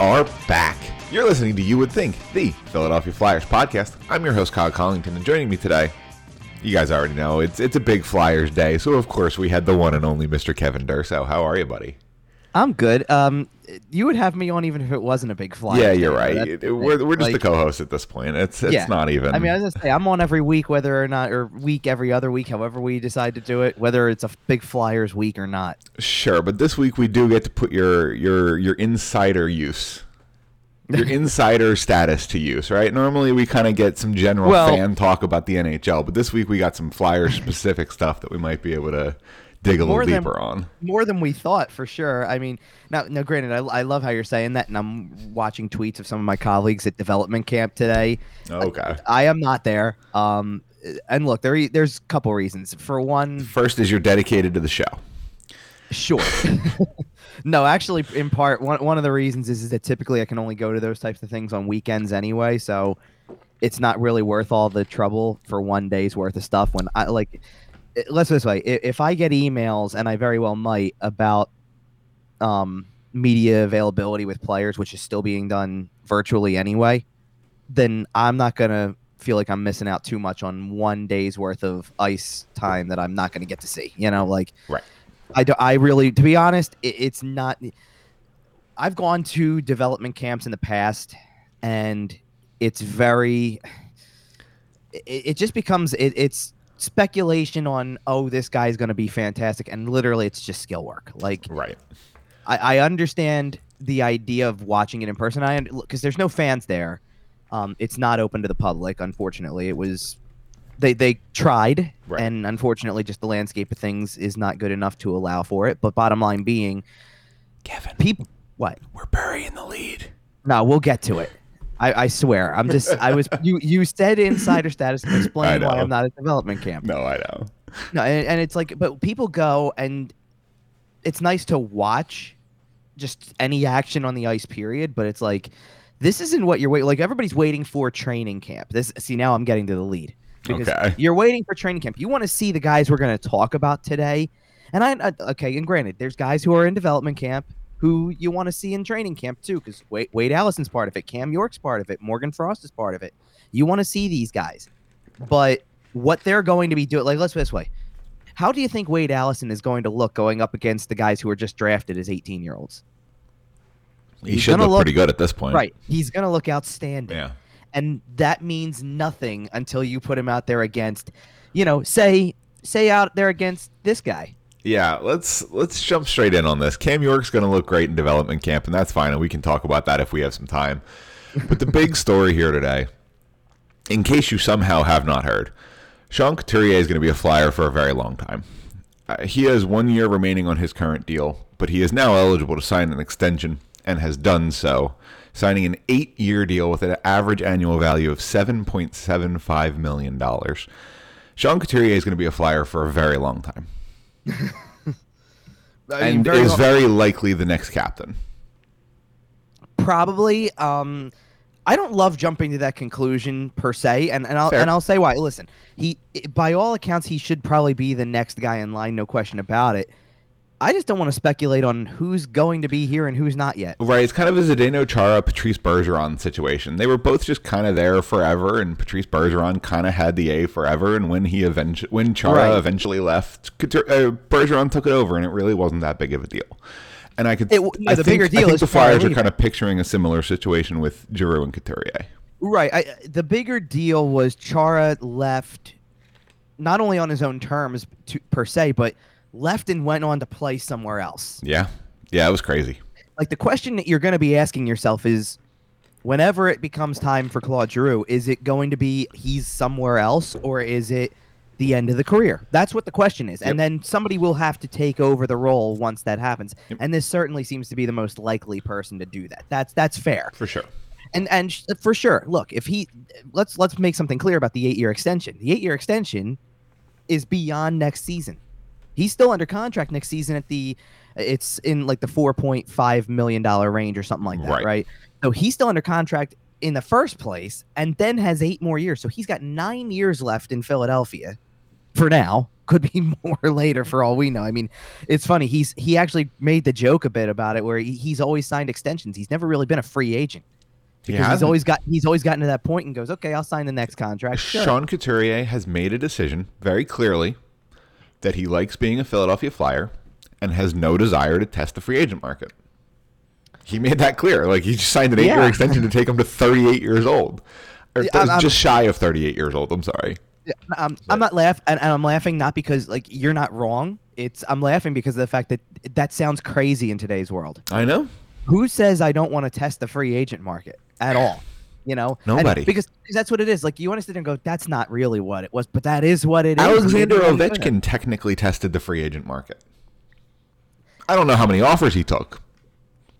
are back. You're listening to You Would Think, the Philadelphia Flyers podcast. I'm your host, Kyle Collington, and joining me today, you guys already know, it's it's a big Flyers day, so of course we had the one and only Mr. Kevin Durso. How are you, buddy? I'm good. Um, you would have me on even if it wasn't a big fly. Yeah, you're right. It- we're we're just Like- the co-host at this point. It's it's Yeah. not even. I mean, I was gonna say I'm on every week, whether or not, or week every other week, however we decide to do it, whether it's a big Flyers week or not. Sure, but this week we do get to put your your your insider use, your insider status to use, right? Normally we kind of get some general Well- fan talk about the NHL, but this week we got some flyer specific stuff that we might be able to dig a little More than- deeper on. More than we thought, for sure. I mean, now, now, granted, I, I love how you're saying that, and I'm watching tweets of some of my colleagues at development camp today. Okay. I am not there. Um, and look, there there's a couple reasons. For one, First is you're dedicated to the show. Sure. no, actually, in part, one one of the reasons is, is that typically I can only go to those types of things on weekends anyway, so it's not really worth all the trouble for one day's worth of stuff. When I like, let's this way: if I get emails, and I very well might, about um, media availability with players, which is still being done virtually anyway, then I'm not gonna feel like I'm missing out too much on one day's worth of ice time that I'm not gonna get to see. You know, like. Right. I do, I really, to be honest, it, it's not. I've gone to development camps in the past, and it's very. It, it just becomes it, it's speculation on oh this guy's going to be fantastic, and literally it's just skill work. Like Right. I, I understand the idea of watching it in person. I because there's no fans there. Um, it's not open to the public. Unfortunately, it was. They they tried, Right. and unfortunately, just the landscape of things is not good enough to allow for it. But bottom line being, Kevin, people. What? we're burying the lead. No, we'll get to it. I, I swear. I'm just. I was. You you said insider status and explain why. I'm not at development camp. No, I know. No, and, and it's like, but people go and it's nice to watch just any action on the ice, period. But it's like, this isn't what you're waiting. Like everybody's waiting for training camp. This see now I'm getting to the lead because Okay. you're waiting for training camp. You want to see the guys we're going to talk about today, and I, I okay. And granted, there's guys who are in development camp who you want to see in training camp too, because Wade, Wade Allison's part of it, Cam York's part of it, Morgan Frost is part of it. You want to see these guys, but what they're going to be doing, like let's put it this way, how do you think Wade Allison is going to look going up against the guys who are just drafted as 18 year olds? He He's should look, look- pretty good at this point. Right, he's going to look outstanding, Yeah. and that means nothing until you put him out there against, you know, say say out there against this guy. Yeah, let's let's jump straight in on this. Cam York's going to look great in development camp, and that's fine, and we can talk about that if we have some time. But the big story here today, in case you somehow have not heard, Sean Couturier is going to be a flyer for a very long time. Uh, he has one year remaining on his current deal, but he is now eligible to sign an extension and has done so, signing an eight-year deal with an average annual value of $7.75 million. Sean Couturier is going to be a flyer for a very long time I mean, and very is very likely the next captain. probably um I don't love jumping to that conclusion per se, and, and I'll Fair. and I'll say why. Listen, he by all accounts he should probably be the next guy in line, no question about it. I just don't want to speculate on who's going to be here and who's not yet. Right, it's kind of a Zdeno Chara, Patrice Bergeron situation. They were both just kind of there forever, and Patrice Bergeron kind of had the A forever. And when he eventually, when Chara Right. eventually left, uh, Bergeron took it over, and it really wasn't that big of a deal. And I could, It no, I the think, bigger I deal think is the Flyers are kind of picturing a similar situation with Giroux and Couturier. Right. I, the bigger deal was Chara left, not only on his own terms to, per se, but left and went on to play somewhere else. Yeah, yeah, it was crazy. like the question that you're going to be asking yourself is whenever it becomes time for Claude Giroux, is it going to be he's somewhere else or is it the end of the career? That's what the question is. Yep. And then somebody will have to take over the role once that happens. Yep. And this certainly seems to be the most likely person to do that. That's that's fair. For sure. And and sh- for sure, look, if he let's let's make something clear about the 8-year extension. The 8-year extension is beyond next season. He's still under contract next season at the it's in like the 4.5 million dollar range or something like that, Right. right. So he's still under contract in the first place and then has 8 more years. So he's got 9 years left in Philadelphia for now, could be more later for all we know. I mean, it's funny. He's he actually made the joke a bit about it, where he, he's always signed extensions. He's never really been a free agent because he's always got he's always gotten to that point and goes, okay, I'll sign the next contract. Sure. Sean Couturier has made a decision very clearly that he likes being a Philadelphia Flyer and has no desire to test the free agent market. He made that clear. Like he just signed an eight-year Yeah. extension to take him to 38 years old, or Yeah, I'm- just shy of 38 years old. I'm sorry. Yeah, I'm, I'm not laughing, and I'm laughing not because like you're not wrong. It's I'm laughing because of the fact that that sounds crazy in today's world. I know. Who says I don't want to test the free agent market at all? You know, Nobody. because, because that's what it is. Like you want to sit there and go, that's not really what it was, but that is what it is. Alexander Maybe I'm. Ovechkin technically tested the free agent market. I don't know how many offers he took,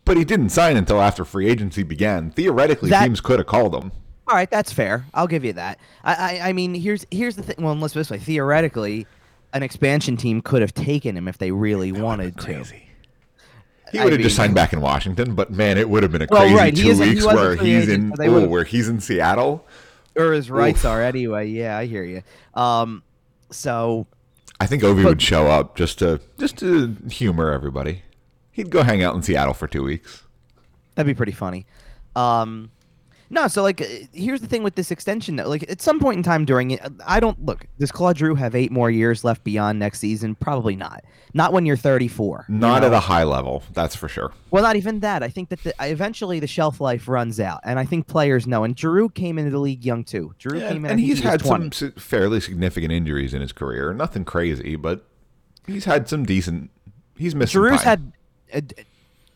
but he didn't sign until after free agency began. Theoretically, That- teams could have called him. All right, that's fair. I'll give you that. I, I, I mean, here's here's the thing. Well, let's put this way. Theoretically, an expansion team could have taken him if they really wanted to. He would have just signed back in Washington, but man, it would have been a Well, crazy right, two is a- he weeks where he's agent, in so oh, where he's in Seattle. Or his rights Oof. are anyway. Yeah, I hear you. Um, so I think Ovi But- would show up just to just to humor everybody. He'd go hang out in Seattle for two weeks. That'd be pretty funny. Um, no, so like, uh, here's the thing with this extension. Though. Like, at some point in time during it, I don't look. Does Claude Giroux have eight more years left beyond next season? Probably not. Not when you're 34. you Not know? at a high level, that's for sure. Well, not even that. I think that the, eventually the shelf life runs out, and I think players know. And Giroux came into the league young too. Giroux Yeah, came in, and he's he had 20. some fairly significant injuries in his career. Nothing crazy, but he's had some decent. He's missed. Giroux's had uh,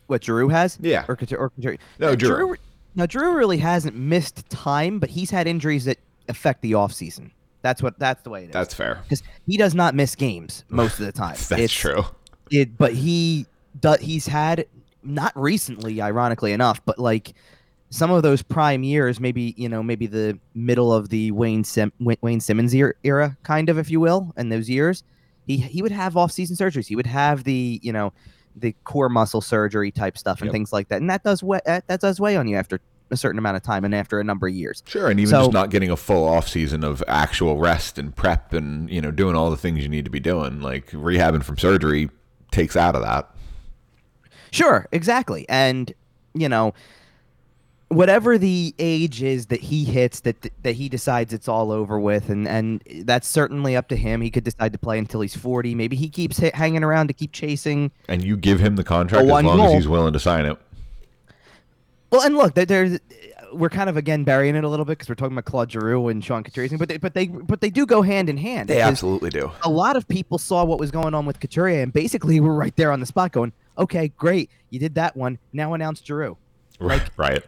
what Giroux has. Yeah. Or, Couture- or No, Uh, Giroux. No, Giroux really hasn't missed time, but he's had injuries that affect the offseason. That's what. That's the way it is. That's fair. because he does not miss games most of the time. That's It's- true. It, but he does. He's had not recently, ironically enough, but like some of those prime years, maybe you know, maybe the middle of the Wayne Sim, Wayne Simmonds era, kind of, if you will, in those years, he he would have off-season surgeries. He would have the you know the core muscle surgery type stuff and Yep. things like that, and that does weigh, that, that does weigh on you after a certain amount of time and after a number of years. Sure, and even So- just not getting a full off season of actual rest and prep and you know doing all the things you need to be doing, like rehabbing from surgery, takes out of that. Sure, exactly. And you know, whatever the age is that he hits that that he decides it's all over with and and that's certainly up to him. He could decide to play until he's 40. Maybe he keeps hit, hanging around to keep chasing. And you give him the contract as long as he's willing to sign it. Well, and look, there's we're kind of again burying it a little bit because we're talking about Claude Giroux and Sean Couturier, but they, but they but they do go hand in hand. They absolutely do. a lot of people saw what was going on with Couturier and basically were right there on the spot going, okay, great, you did that one. Now announce Giroux. Right, right.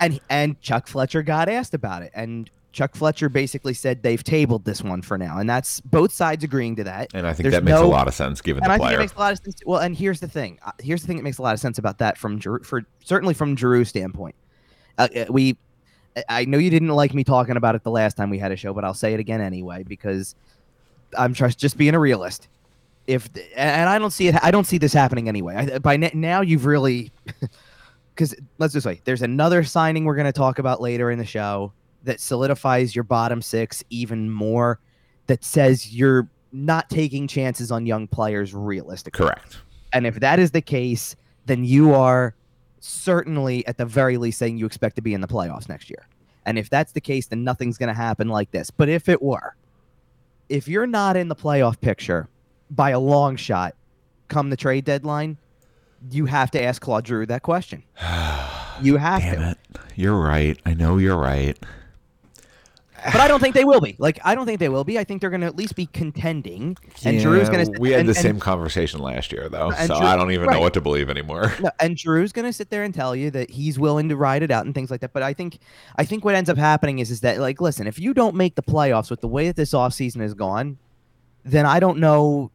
And and Chuck Fletcher got asked about it, and Chuck Fletcher basically said they've tabled this one for now, and that's both sides agreeing to that. And I think There's that makes a lot of sense given And the I think it player. makes a lot of sense. Well, and here's the thing. Uh, Here's the thing that makes a lot of sense about that from Giroux, for certainly from Giroux's standpoint. Uh, uh, we, I- I know you didn't like me talking about it the last time we had a show, but I'll say it again anyway because I'm just just being a realist. If and I don't see it, I don't see this happening anyway. I, by now, you've really because let's just say there's another signing we're going to talk about later in the show that solidifies your bottom six even more. That says you're not taking chances on young players realistically. Correct. And if that is the case, then you are certainly at the very least saying you expect to be in the playoffs next year. And if that's the case, then nothing's going to happen like this. But if it were, if you're not in the playoff picture by a long shot come the trade deadline, you have to ask Claude Giroux that question. You have Damn to. it. You're right. I know you're right. But I don't think they will be. Like I don't think they will be. I think they're going to at least be contending. And Giroux's going to We had and, the and- same conversation last year, though, so Giroux- I don't even know what to believe anymore. No, and Giroux's gonna sit there and tell you that he's willing to ride it out and things like that. But I think I think what ends up happening is is that like listen, if you don't make the playoffs with the way that this offseason has gone, then I don't know.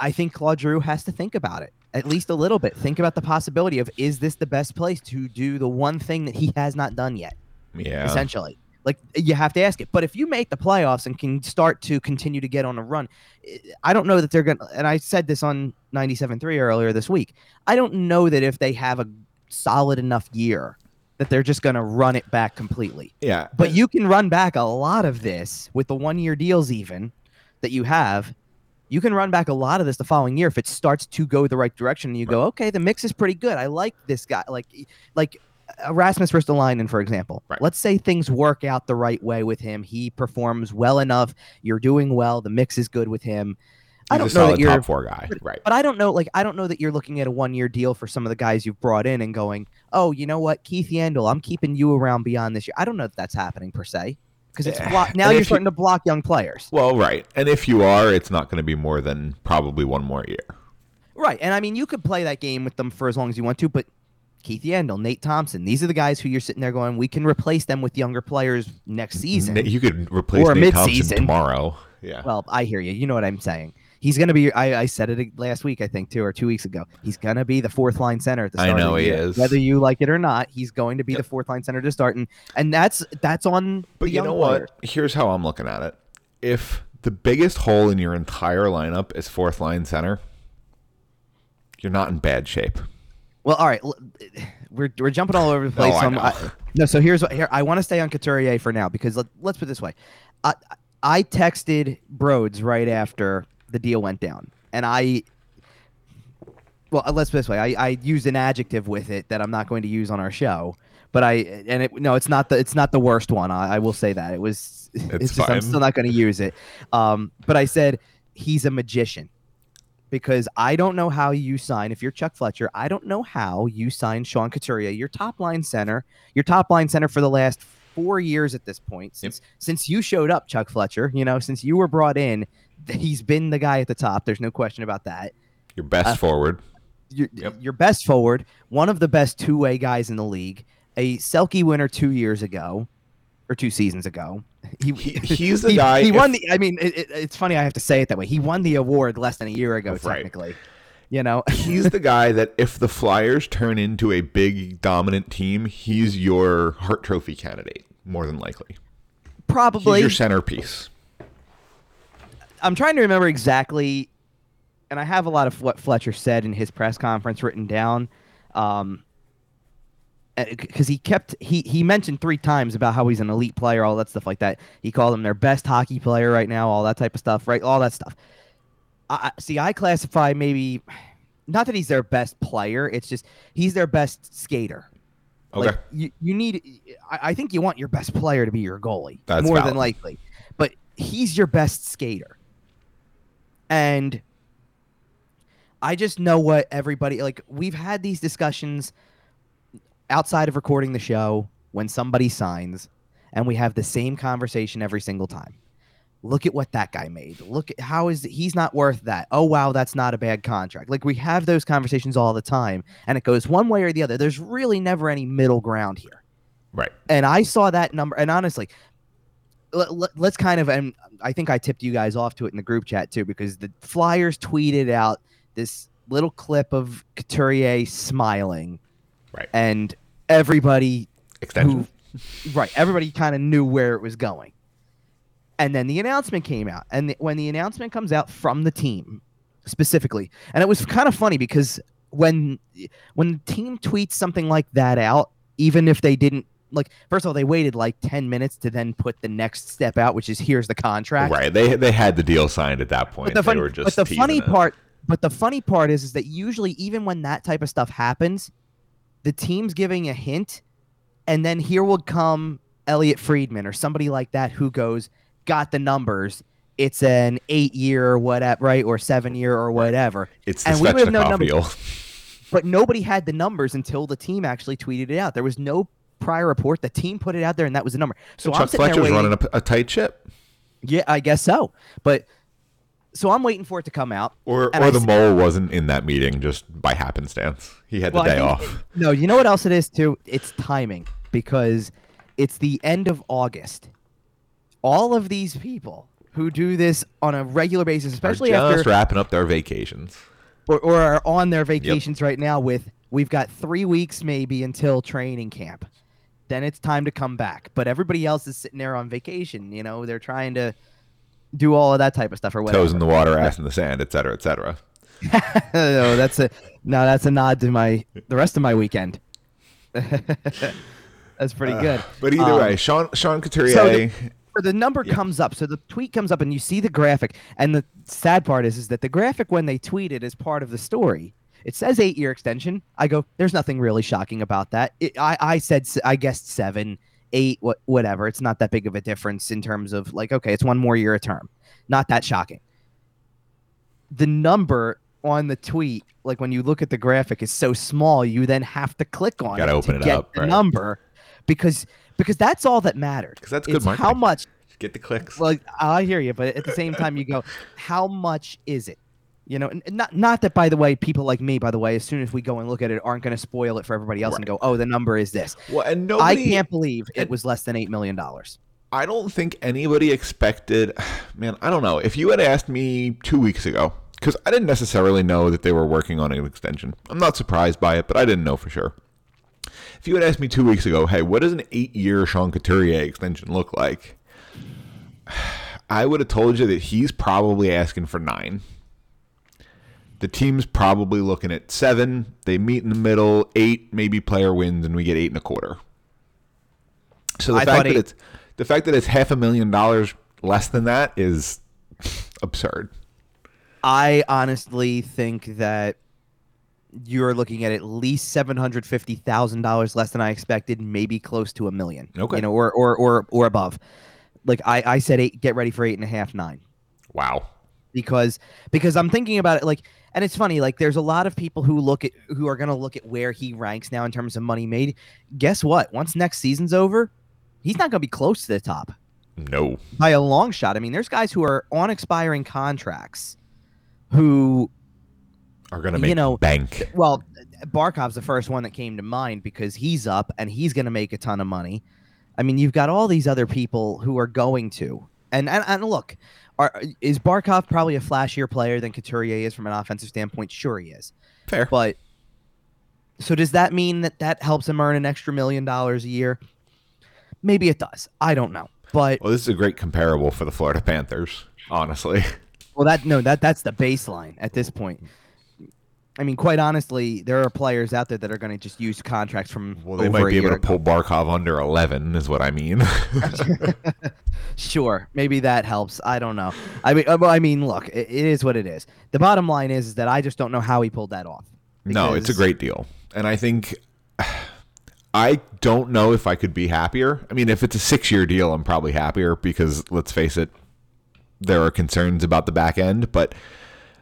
I think Claude Giroux has to think about it at least a little bit. Think about the possibility of is this the best place to do the one thing that he has not done yet? Yeah. essentially. Like you have to ask it. But if you make the playoffs and can start to continue to get on a run, I don't know that they're going to and I said this on 97.3 earlier this week. I don't know that if they have a solid enough year that they're just going to run it back completely. Yeah. But you can run back a lot of this with the one year deals even that you have, you can run back a lot of this the following year if it starts to go the right direction and you go, okay, the mix is pretty good. I like this guy. Like like uh, Erasmus Ristolainen, for example. Right. Let's say things work out the right way with him. He performs well enough. You're doing well. The mix is good with him. I don't know that you're top four guy. Right. but I don't know, like I don't know that you're looking at a one year deal for some of the guys you've brought in and going, oh, you know what, Keith Yandle, I'm keeping you around beyond this year. I don't know that that's happening per se because it's eh, block- now you're if you- starting to block young players, Well, right. And if you are, it's not going to be more than probably one more year. right? And I mean, you could play that game with them for as long as you want to, but Keith Yandle, Nate Thompson, these are the guys who you're sitting there going, we can replace them with younger players next season. You could replace Or Nate Thompson mid-season. tomorrow. Yeah. Well, I hear you. You know what I'm saying. He's going to be. I, I said it last week, I think, too, or two weeks ago. He's going to be the fourth line center at the start. I know he year. is. Whether you like it or not, he's going to be the fourth line center to start, and and that's that's on. But you know players. what? Here's how I'm looking at it. If the biggest hole in your entire lineup is fourth line center, you're not in bad shape. Well, all right, we're we're jumping all over the place. I so. I- no, so here's what here I want to stay on Couturier for now because let, let's put it this way, I I texted Broads right after the deal went down, and I. Well, uh, let's put it this way. I, I used an adjective with it that I'm not going to use on our show, but I and it no, it's not the it's not the worst one. I, I will say that it was. It's, It's just I'm still not going to use it. Um, but I said he's a magician because I don't know how you sign. If you're Chuck Fletcher, I don't know how you sign Sean Couturier, your top line center, your top line center for the last four years at this point since since you showed up, Chuck Fletcher. You know, since you were brought in, he's been the guy at the top. There's no question about that. Your best Uh, forward. Your, Yep. your best forward, one of the best two way guys in the league, a Selke winner two years ago, or two seasons ago. He, He, he's the he, guy. he if- won the. I mean, it, it- it's funny I have to say it that way. He won the award less than a year ago, Right. technically. You know, he's the guy that if the Flyers turn into a big dominant team, he's your Hart Trophy candidate more than likely. He's probably. your centerpiece. I'm trying to remember exactly, and I have a lot of what Fletcher said in his press conference written down, um, because he kept he he mentioned three times about how he's an elite player, all that stuff like that. He called him their best hockey player right now, all that type of stuff, right? All that stuff. I, I- see, I classify maybe not that he's their best player. It's just he's their best skater. Okay. Like, you, you need. I, I think you want your best player to be your goalie That's more valid. than likely, but he's your best skater. And I just know what everybody like. We've had these discussions outside of recording the show when somebody signs, and we have the same conversation every single time. Look at what that guy made. Look at how is he's not worth that. Oh wow, that's not a bad contract. Like we have those conversations all the time, and it goes one way or the other. There's really never any middle ground here. Right. And I saw that number, and honestly, let, us kind of, and I think I tipped you guys off to it in the group chat too, because the Flyers tweeted out this little clip of Couturier smiling, Right. and everybody Extension. who, right, everybody kind of knew where it was going. And then the announcement came out, and the, when the announcement comes out from the team specifically, and it was kind of funny because when when the team tweets something like that out, even if they didn't like, first of all, they waited like ten minutes to then put the next step out, which is here's the contract. Right. They they had the deal signed at that point. But the, they funny, were just but the funny it. part, but the funny part is, is that usually even when that type of stuff happens, the team's giving a hint, and then here will come Elliotte Friedman or somebody like that who goes, got the numbers. It's an eight year or whatever, right, or seven year or whatever. It's the and we have no numbers. deal. But nobody had the numbers until the team actually tweeted it out. There was no prior report. The team put it out there, and that was the number. So, I'm Chuck there Fletcher's running a, a tight ship, yeah, I guess so. But so I'm waiting for it to come out. or or I the mole wasn't in that meeting just by happenstance. He had the Well, I day think- off. No, you know what else it is too? It's timing because it's the end of August. All of these people who do this on a regular basis, especially Are just after wrapping up their vacations. or, or are on their vacations right now with we've got three weeks maybe until training camp. Then it's time to come back. But everybody else is sitting there on vacation. You know, they're trying to do all of that type of stuff or whatever. Toes in the water, ass in the sand, et cetera, et cetera. no, that's a no. That's a nod to my the rest of my weekend. that's pretty good. But either Um, way, Sean Sean Couturier. so the- the number Yeah. comes up. So the tweet comes up, and you see the graphic. And the sad part is, is that the graphic when they tweet it is part of the story. It says eight year extension. I go, there's nothing really shocking about that. It, I I said I guessed seven, eight, what whatever. It's not that big of a difference in terms of like, okay, it's one more year a term. Not that shocking. The number on the tweet, like when you look at the graphic, is so small. You then have to click on it open to it get up, the right. number because because that's all that matters. Because that's good marketing. how much Get the clicks. well, I hear you, but at the same time, you go, how much is it? You know, and not not that by the way, people like me, by the way, as soon as we go and look at it, aren't going to spoil it for everybody else and go, oh, the number is this. well, and nobody, I can't believe it was less than eight million dollars. I don't think anybody expected. Man, I don't know. If you had asked me two weeks ago, because I didn't necessarily know that they were working on an extension, I'm not surprised by it, but I didn't know for sure. If you had asked me two weeks ago, hey, what does an eight-year Sean Couturier extension look like? I would have told you that he's probably asking for nine. The team's probably looking at seven. They meet in the middle, eight, maybe player wins, and we get eight and a quarter. So the I fact that eight- it's the fact that it's half a million dollars less than that is absurd. I honestly think that you're looking at at least seven hundred fifty thousand dollars less than I expected, maybe close to a million. Okay. you know, or or or or above. Like I, I said, eight. Get ready for eight and a half, nine. Wow. because because I'm thinking about it like and it's funny like there's a lot of people who look at who are going to look at where he ranks now in terms of money made. Guess what? Once next season's over, he's not going to be close to the top No. by a long shot. I mean, there's guys who are on expiring contracts who Are gonna make You know, bank. well, Barkov's the first one that came to mind because he's up and he's going to make a ton of money. I mean, you've got all these other people who are going to. And and, and look, are, is Barkov probably a flashier player than Couturier is from an offensive standpoint? Sure, he is. Fair. But so does that mean that that helps him earn an extra million dollars a year? Maybe it does. I don't know. But Well, this is a great comparable for the Florida Panthers, honestly. well, that no, that that's the baseline at this point. I mean, quite honestly, there are players out there that are going to just use contracts from Well, they might be able to pull Barkov under 11, is what I mean. Sure, maybe that helps. I don't know. I mean, uh, I mean, look, it, it is what it is. The bottom line is, is that I just don't know how he pulled that off. no, it's a great deal. And I think I don't know if I could be happier. I mean, if it's a six year deal, I'm probably happier because let's face it, there are concerns about the back end. But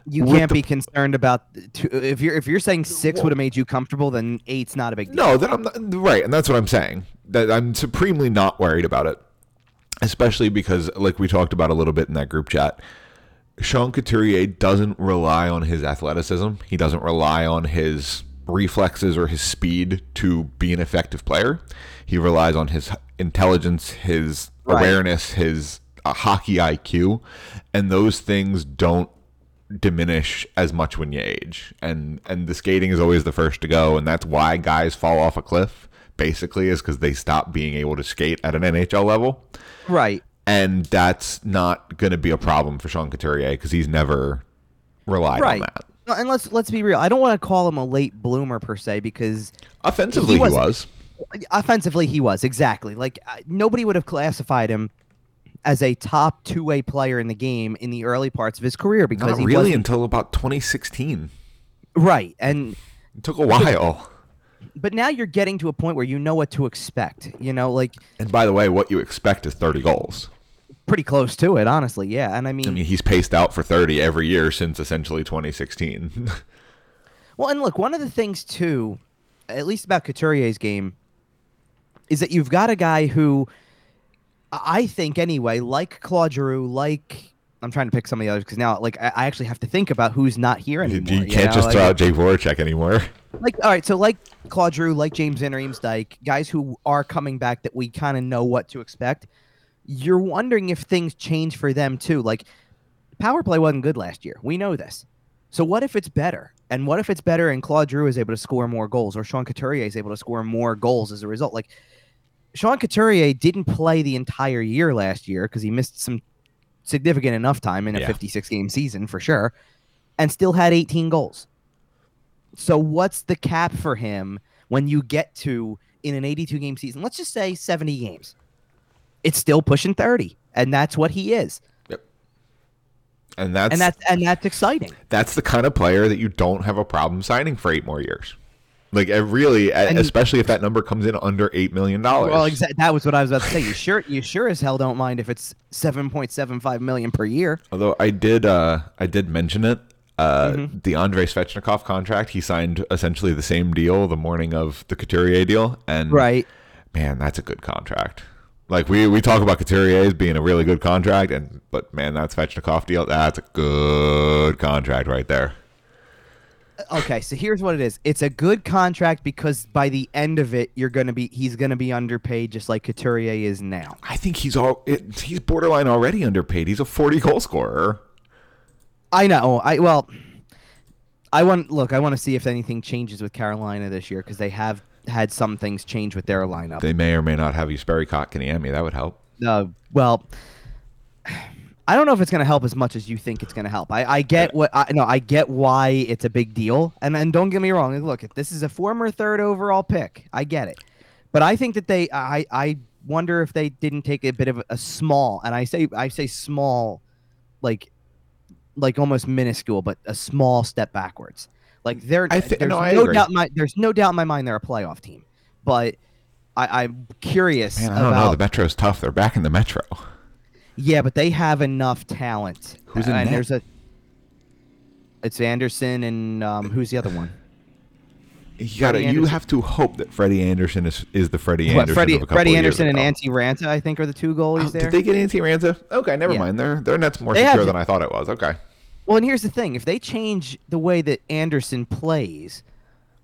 You can't the- be concerned about two, if you're if you're saying six would have made you comfortable, then eight's not a big deal. no, then I'm not, right. And that's what I'm saying. That I'm supremely not worried about it. Especially because, like we talked about a little bit in that group chat, Sean Couturier doesn't rely on his athleticism. He doesn't rely on his reflexes or his speed to be an effective player. He relies on his intelligence, his Right. awareness, his uh, hockey IQ, and those things don't diminish as much when you age. And and the skating is always the first to go, and that's why guys fall off a cliff. Basically, is because they stop being able to skate at an NHL level Right. and that's not going to be a problem for Sean Couturier because he's never relied Right. on that. And let's let's be real. I don't want to call him a late bloomer per se because Offensively, he, was- was. offensively he was exactly like nobody would have classified him as a top two way player in the game in the early parts of his career because Not he really until about 2016. right and It took a while. but now you're getting to a point where you know what to expect. You know, like And by the way, what you expect is 30 goals. pretty close to it, honestly. Yeah, and I mean, I mean, he's paced out for 30 every year since essentially 2016. well, and look, one of the things too, at least about Couturier's game, is that you've got a guy who, I think anyway, like Claude Giroux, like. I'm trying to pick some of the others because now, like, I I actually have to think about who's not here you anymore. you can't know? just Like- throw out Jake Voracek anymore. like all right so like claude giroux like james van Riemsdyk, guys who are coming back that we kind of know what to expect you're wondering if things change for them too like power play wasn't good last year we know this so what if it's better and what if it's better and claude giroux is able to score more goals or sean couturier is able to score more goals as a result like sean couturier didn't play the entire year last year because he missed some significant enough time in a Yeah. 56 game season for sure and still had 18 goals so what's the cap for him when you get to in an 82 game season? Let's just say 70 games. It's still pushing 30. and that's what he is, And that's and that's and that's exciting. that's the kind of player that you don't have a problem signing for eight more years. Like really, And- especially if that number comes in under eight million dollars. Well, exa- that was what I was about to say. You sure you sure as hell don't mind if it's seven point seven five million per year. Although I did, uh, I did mention it. Uh, Mm-hmm. The Andrei Svechnikov contract, he signed essentially the same deal the morning of the Couturier deal, and Right. man, that's a good contract. Like we we talk about Couturier as being a really good contract, and but man, that Svechnikov deal, that's a good contract right there. Okay, so here's what it is. It's a good contract because by the end of it, you're gonna be he's gonna be underpaid just like Couturier is now. I think he's all it, he's borderline already underpaid. He's a forty goal scorer. I know. I well, I want look. I want to see if anything changes with Carolina this year because they have had some things change with their lineup. They may or may not have you Jesperi Kotkaniemi. That would help. uh, well, I don't know if it's going to help as much as you think it's going to help. I, I get what I no, I get why it's a big deal, and and don't get me wrong. Look, if this is a former third overall pick, I get it, but I think that they, I, I wonder if they didn't take a bit of a small, and I say, I say small, like, like almost minuscule, but a small step backwards. Like they're, I thi- there's no, no doubt, my, there's no doubt in my mind they're a playoff team, but. I, I'm curious Man, I don't about know. The Metro's tough. They're back in the Metro. Yeah, but they have enough talent. Who's in and net? there's a it's Andersen and um, who's the other one? You gotta. You have to hope that Freddie Andersen is is the Freddie What, Andersen. Freddie, of a couple Freddie of years Andersen and. Antti Raanta, I think, are the two goalies Oh, there. Did they get Antti Raanta? Okay, never Yeah. mind. Their their net's more They secure have- than I thought it was. Okay. Well, and here's the thing: if they change the way that Andersen plays,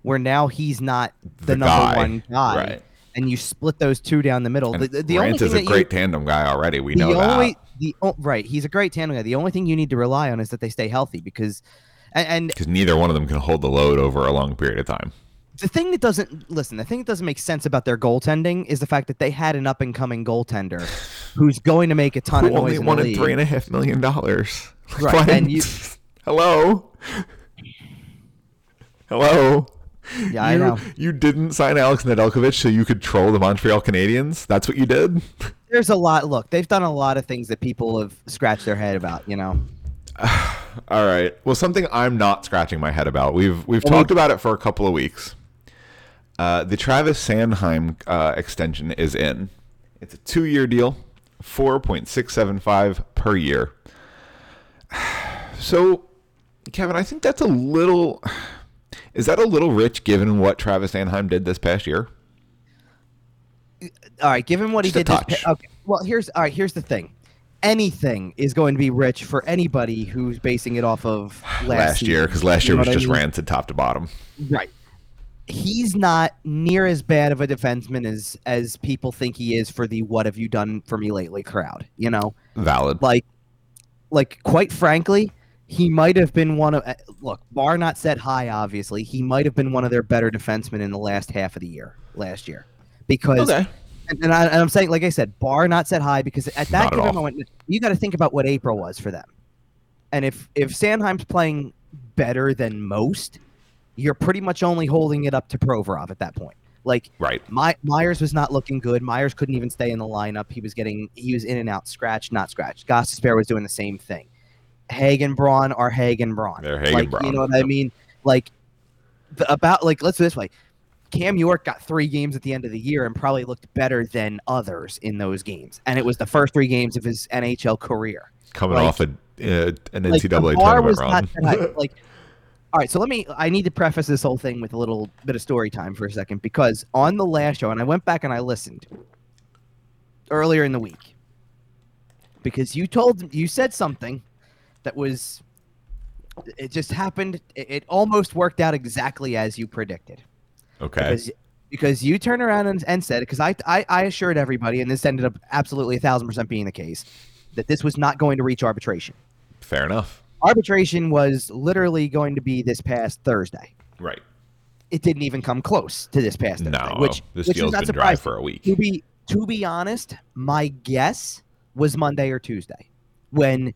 where now he's not the, The number guy, one guy, right. And you split those two down the middle, And the, the, the only thing Raanta's a great you, tandem guy already. We know only that the oh, right, he's a great tandem guy. The only thing you need to rely on is that they stay healthy because, and, because neither one of them can hold the load over a long period of time. the thing that doesn't listen, the thing that doesn't make sense about their goaltending is the fact that they had an up and coming goaltender who's going to make a ton Who of noise only wanted three and a half million dollars? Right, and you- Hello. Hello. Yeah, I you, know. You didn't sign Alex Nedeljkovic so you could troll the Montreal Canadiens. That's what you did. There's a lot. Look, they've done a lot of things that people have scratched their head about. You know, All right. Well, something I'm not scratching my head about. We've we've Well, we- talked about it for a couple of weeks. Uh, the Travis Sanheim uh, extension is in. It's a two-year deal, four point six seven five per year. So, Kevin, I think that's a little. Is that a little rich given what Travis Sanheim did this past year? all right. Given what he Just a did, this okay. Well, here's all right. Here's the thing. Anything is going to be rich for anybody who's basing it off of last, Last, year, because last year was what I just mean? rancid top to bottom. Right. He's not near as bad of a defenseman as as people think he is for the "What have you done for me lately?" crowd. You know, Valid. like, like quite frankly, he might have been one of. Look, bar not set high. Obviously, he might have been one of their better defensemen in the last half of the year last year, because Okay. and, and, I, and I'm saying, like I said, bar not set high because at that Not at given all. moment, you got to think about what April was for them. And if if Sanheim's playing better than most, you're pretty much only holding it up to Provorov at that point. Like Right. My, Myers was not looking good. Myers couldn't even stay in the lineup. He was getting he was in and out, scratch, not scratch. Gostisbehere was doing the same thing. Hagg and Braun are Hagg and Braun. They're Hagen like, Braun. You know what I mean? Like the, about like let's do this way. Cam York got three games at the end of the year and probably looked better than others in those games. And it was the first three games of his NHL career. Coming Like- off a, uh, an Like, NCAA tournament run. Like, all right, so let me. I need to preface this whole thing with a little bit of story time for a second because on the last show, and I went back and I listened earlier in the week because you told you said something that was it just happened. It, it almost worked out exactly as you predicted okay. because because you turned around and, and said because I, I I assured everybody and this ended up absolutely a thousand percent being the case that this was not going to reach arbitration. Fair enough. Arbitration was literally going to be this past Thursday. Right. It didn't even come close to this past Thursday, No, which this which deal's not been dry for a week. To be to be honest, my guess was Monday or Tuesday, when,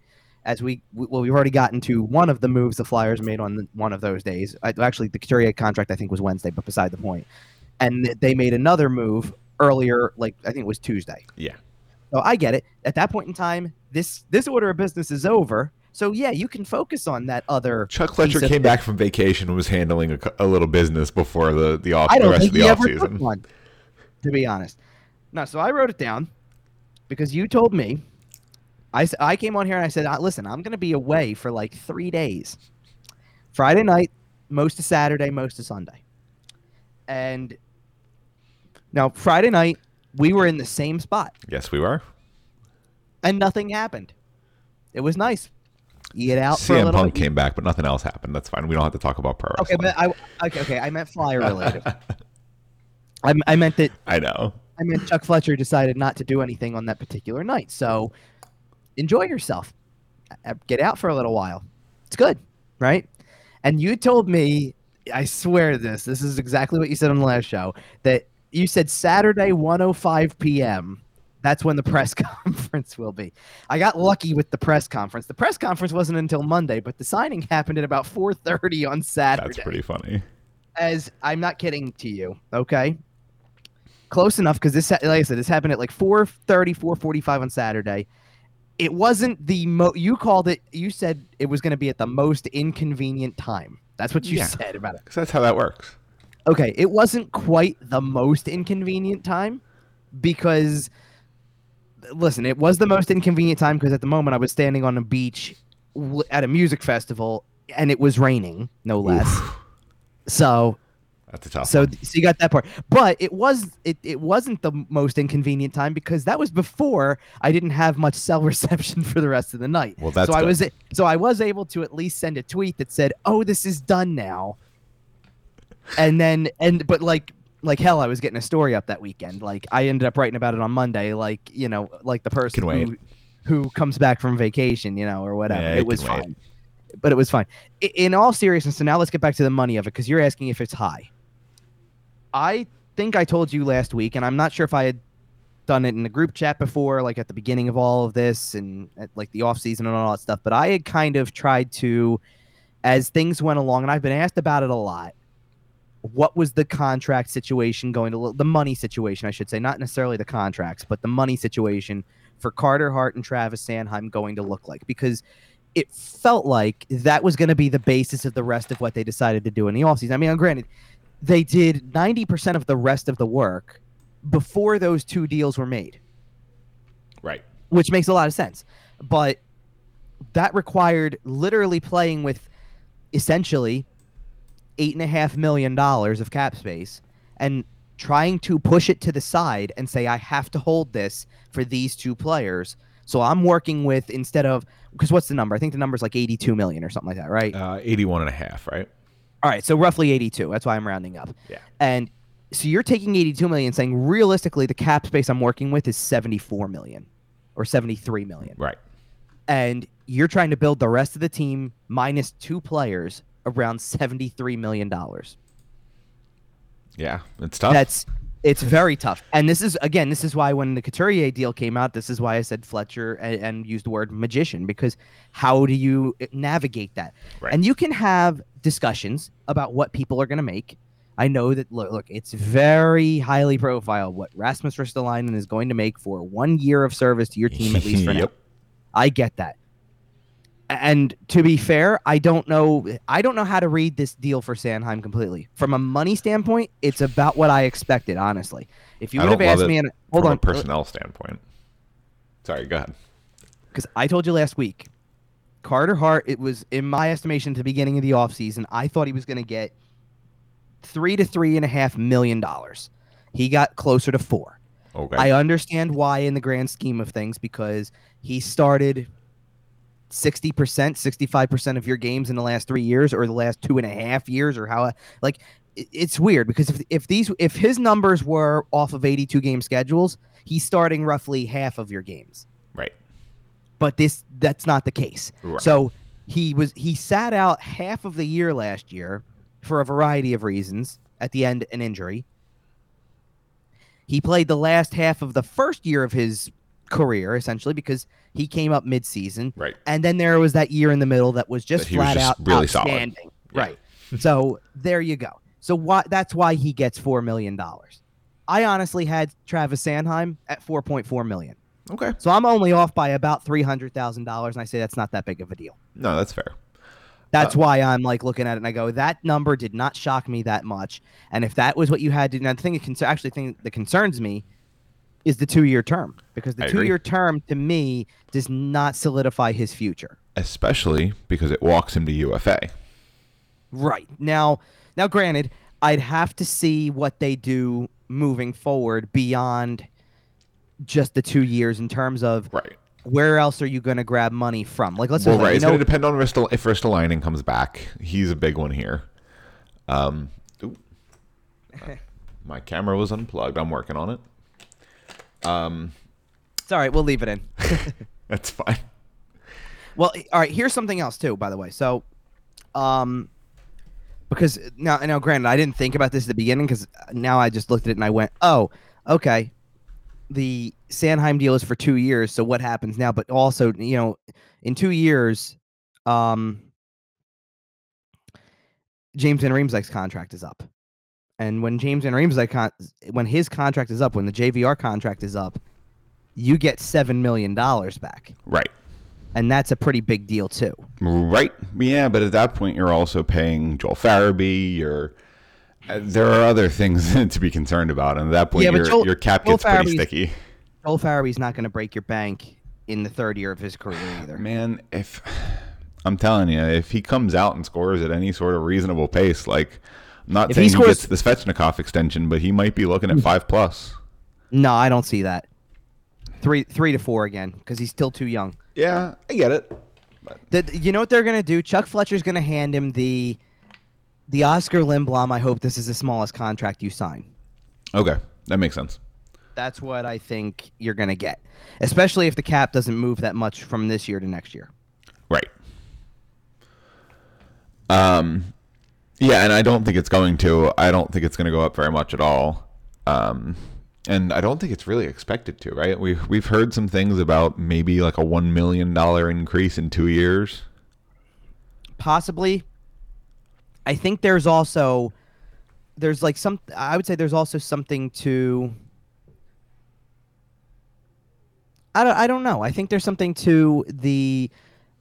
as we well we've already gotten to one of the moves the Flyers made on the, one of those days. I, actually, the Couturier contract I think was Wednesday, but beside the point. And they made another move earlier, like I think it was Tuesday. Yeah. So I get it. At that point in time, this this order of business is over. So yeah, you can focus on that other. Chuck Fletcher came back from vacation and was handling a, a little business before the the off the rest of the he off season. one. To be honest, no. So I wrote it down because you told me. I I came on here and I said, "Uh, "Listen, I'm going to be away for like three days. Friday night, most of Saturday, most of Sunday." And now Friday night, we were in the same spot. Yes, we were. and nothing happened. It was nice. Get out for a CM little. Punk came back, but nothing else happened. That's fine. We don't have to talk about pro Okay, wrestling. but I okay okay I meant flyer related. I, I meant that I know. I meant Chuck Fletcher decided not to do anything on that particular night. So enjoy yourself. Uh, Get out for a little while. It's good, right? And you told me, I swear this, this is exactly what you said on the last show, that you said Saturday 105 p.m. That's when the press conference will be. I got lucky with the press conference. The press conference wasn't until Monday, but the signing happened at about 4:30 on Saturday That's pretty funny. as I'm not kidding to you, okay? Close enough because this, like I said, this happened at like 4:30, 4:45 on Saturday. It wasn't the mo. You called it. You said it was going to be at the most inconvenient time. That's what you Yeah. said about it. Because that's how that works. Okay, it wasn't quite the most inconvenient time because listen, it was the most inconvenient time because at the moment I was standing on a beach w- at a music festival and it was raining, no less. Oof. So That's a tough so, one. so you got that part, but it was it, it wasn't the most inconvenient time because that was before I didn't have much cell reception for the rest of the night. Well, that's so I was so I was able to at least send a tweet that said, "Oh, this is done now," and then and but like like hell, I was getting a story up that weekend. Like I ended up writing about it on Monday. Like you know, like the person who who comes back from vacation, you know, or whatever. Yeah, it it was fine, but it was fine. In all seriousness, so now let's get back to the money of it because you're asking if it's high. I think I told you last week, and I'm not sure if I had done it in the group chat before, like at the beginning of all of this and at like the off season and all that stuff. But I had kind of tried to, as things went along, and I've been asked about it a lot. What was the contract situation going to look? The money situation, I should say, not necessarily the contracts, but the money situation for Carter Hart and Travis Sanheim going to look like because it felt like that was going to be the basis of the rest of what they decided to do in the offseason. I mean, granted, they did 90% of the rest of the work before those two deals were made, Right. which makes a lot of sense. But that required literally playing with essentially eight and a half million dollars of cap space and trying to push it to the side and say, I have to hold this for these two players. So I'm working with instead of because what's the number? I think the number is like 82 million or something like that, right? Uh, 81 and a half, right? All right, so roughly 82. That's why I'm rounding up. Yeah. And so you're taking 82 million saying realistically the cap space I'm working with is 74 million or 73 million. Right. And you're trying to build the rest of the team minus two players around 73 million dollars. Yeah. It's tough. That's it's very tough. And this is again, this is why when the Couturier deal came out, this is why I said Fletcher and, and used the word magician because how do you navigate that? Right. And you can have discussions about what people are going to make. I know that look, look, it's very highly profile what Rasmus Ristolainen is going to make for one year of service to your team at least for now. I get that. And to be fair, I don't know I don't know how to read this deal for Sanheim completely. From a money standpoint, it's about what I expected, honestly. If you would have asked me and hold From on a personnel standpoint. Sorry, go ahead. because I told you last week, Carter Hart, it was in my estimation at the beginning of the offseason, I thought he was going to get three to three and a half million dollars. He got closer to four. Okay. I understand why in the grand scheme of things because he started 60%, 65% of your games in the last three years or the last two and a half years or how like it's weird because if, if these if his numbers were off of 82 game schedules, he's starting roughly half of your games right. But this that's not the case. Right. So he was he sat out half of the year last year for a variety of reasons. At the end, an injury. He played the last half of the first year of his career essentially because he came up mid-season, Right. and then there was that year in the middle that was just he was flat just out really solid. outstanding. Yeah. Right. so there you go. So why that's why he gets four million dollars. I honestly had Travis Sanheim at four point four million. Okay. So I'm only off by about three hundred thousand dollars, and I say that's not that big of a deal. No, that's fair. That's Uh, why I'm like looking at it and I go, that number did not shock me that much. And if that was what you had to, now the thing that actually thing that concerns me is the two year term because the two year term to me does not solidify his future. Especially because it walks him to UFA. Right now, now granted, I'd have to see what they do moving forward beyond just the two years in terms of Right. where else are you going to grab money from? Like let's Well, just right. say, It's know, going to depend on if Ristolainen comes back. He's a big one here. Um, my camera was unplugged. I'm working on it. Um, it's all right. We'll leave it in. that's fine. Well, all right. Here's something else too, by the way. So, um, because now, now, granted, I didn't think about this at the beginning because now I just looked at it and I went, "Oh, okay." The Sanheim deal is for two years, so what happens now? But also, you know, in two years, um, James Van Riemsdyk's contract is up, and when James Van Riemsdyk con- when his contract is up, when the JVR contract is up, you get seven million dollars back Right. and that's a pretty big deal too. Right. Yeah, but at that point, you're also paying Joel Farabee. You're Uh, there are other things to be concerned about, and at that point, Yeah, your Joel- your cap Joel gets pretty Farabee's- sticky. Joel Farabee's not going to break your bank in the third year of his career either. Man, if I'm telling you, if he comes out and scores at any sort of reasonable pace, like I'm not If saying he, scores- gets the Svechnikov extension, but he might be looking at hmm. five plus. No, I don't see that. Three, three to four again because he's still too young. Yeah, I get it. The, you know what they're going to do? Chuck Fletcher's going to hand him the the Oskar Lindblom. I hope this is the smallest contract you sign. Okay, that makes sense. That's what I think you're going to get, especially if the cap doesn't move that much from this year to next year. Right. Um, yeah, and I don't think it's going to. I don't think it's going to go up very much at all. Um, and I don't think it's really expected to. Right? We've we've heard some things about maybe like a one million dollar increase in two years. possibly i think there's also there's like some i would say there's also something to i don't, I don't know. I think there's something to the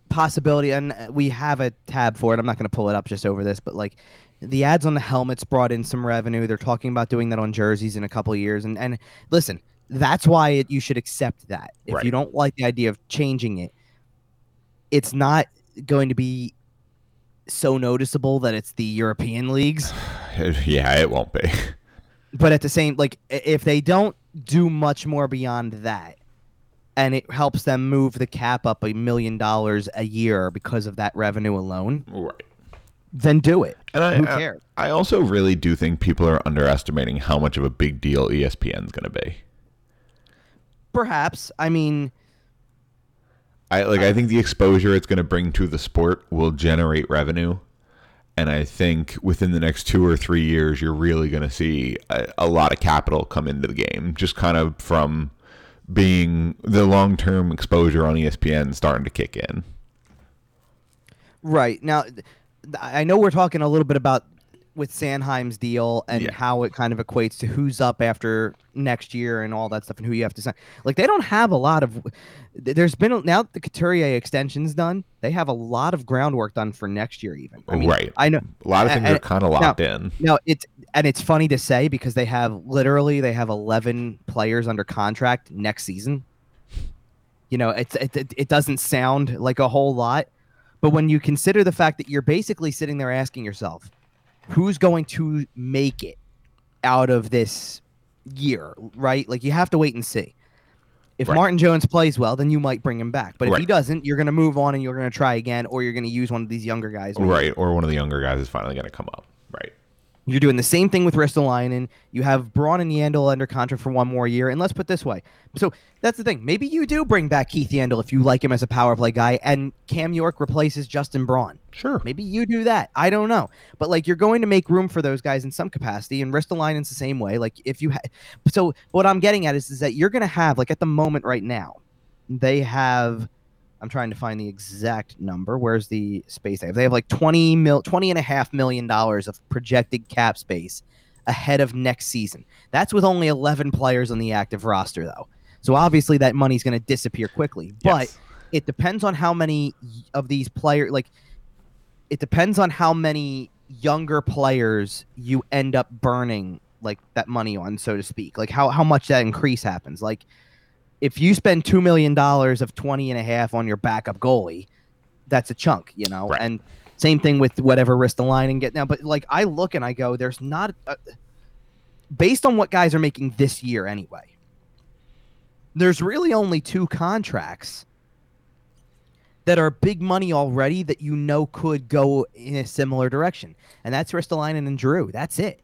possibility and we have a tab for it. I'm not going to pull it up just over this but like the ads on the helmets brought in some revenue. They're talking about doing that on jerseys in a couple of years and and listen that's why it, you should accept that. If Right. you don't like the idea of changing it it's not going to be so noticeable that it's the European leagues. yeah, it won't be. But at the same, like if they don't do much more beyond that, and it helps them move the cap up a million dollars a year because of that revenue alone, right. then do it. And I, Who I- cares? I also really do think people are underestimating how much of a big deal ESPN is going to be. Perhaps. I mean, I like. I think the exposure it's going to bring to the sport will generate revenue, and I think within the next two or three years, you're really going to see a, a lot of capital come into the game, just kind of from being the long term exposure on ESPN starting to kick in. right now, I know we're talking a little bit about with Sanheim's deal and Yeah. how it kind of equates to who's up after next year and all that stuff and who you have to sign. Like they don't have a lot of. There's been now the Couturier extension's done. They have a lot of groundwork done for next year. Even I mean, Right. I know. A lot of things and- are kind of locked in. No, it's and it's funny to say because they have literally they have 11 players under contract next season. You know, it's it, it, it doesn't sound like a whole lot, but when you consider the fact that you're basically sitting there asking yourself, who's going to make it out of this year, right? Like you have to wait and see. If Right. Martin Jones plays well, then you might bring him back. But if he doesn't, you're going to move on and you're going to try again, or you're going to use one of these younger guys. maybe. Right. Or one of the younger guys is finally going to come up. Right. You're doing the same thing with Ristolainen. You have Braun and Yandle under contract for one more year. And let's put it this way. So that's the thing. Maybe you do bring back Keith Yandle if you like him as a power play guy, and Cam York replaces Justin Braun. Sure. Maybe you do that. I don't know. But like you're going to make room for those guys in some capacity, and Ristolainen's the same way. Like if you ha- so what I'm getting at is, is that you're gonna have like at the moment right now, they have I'm trying to find the exact number. Where's the space they have? They have like 20 mil 20 and a half million dollars of projected cap space ahead of next season. That's with only 11 players on the active roster though. So obviously that money's going to disappear quickly. But Yes. it depends on how many of these players like it depends on how many younger players you end up burning like that money on so to speak like how, how much that increase happens like if you spend two million dollars of 20 and a half on your backup goalie that's a chunk you know Right. and same thing with whatever Ristolainen get now but like i look and i go there's not a, based on what guys are making this year anyway there's really only two contracts that are big money already that you know could go in a similar direction. And that's Ristolainen and Drew. That's it.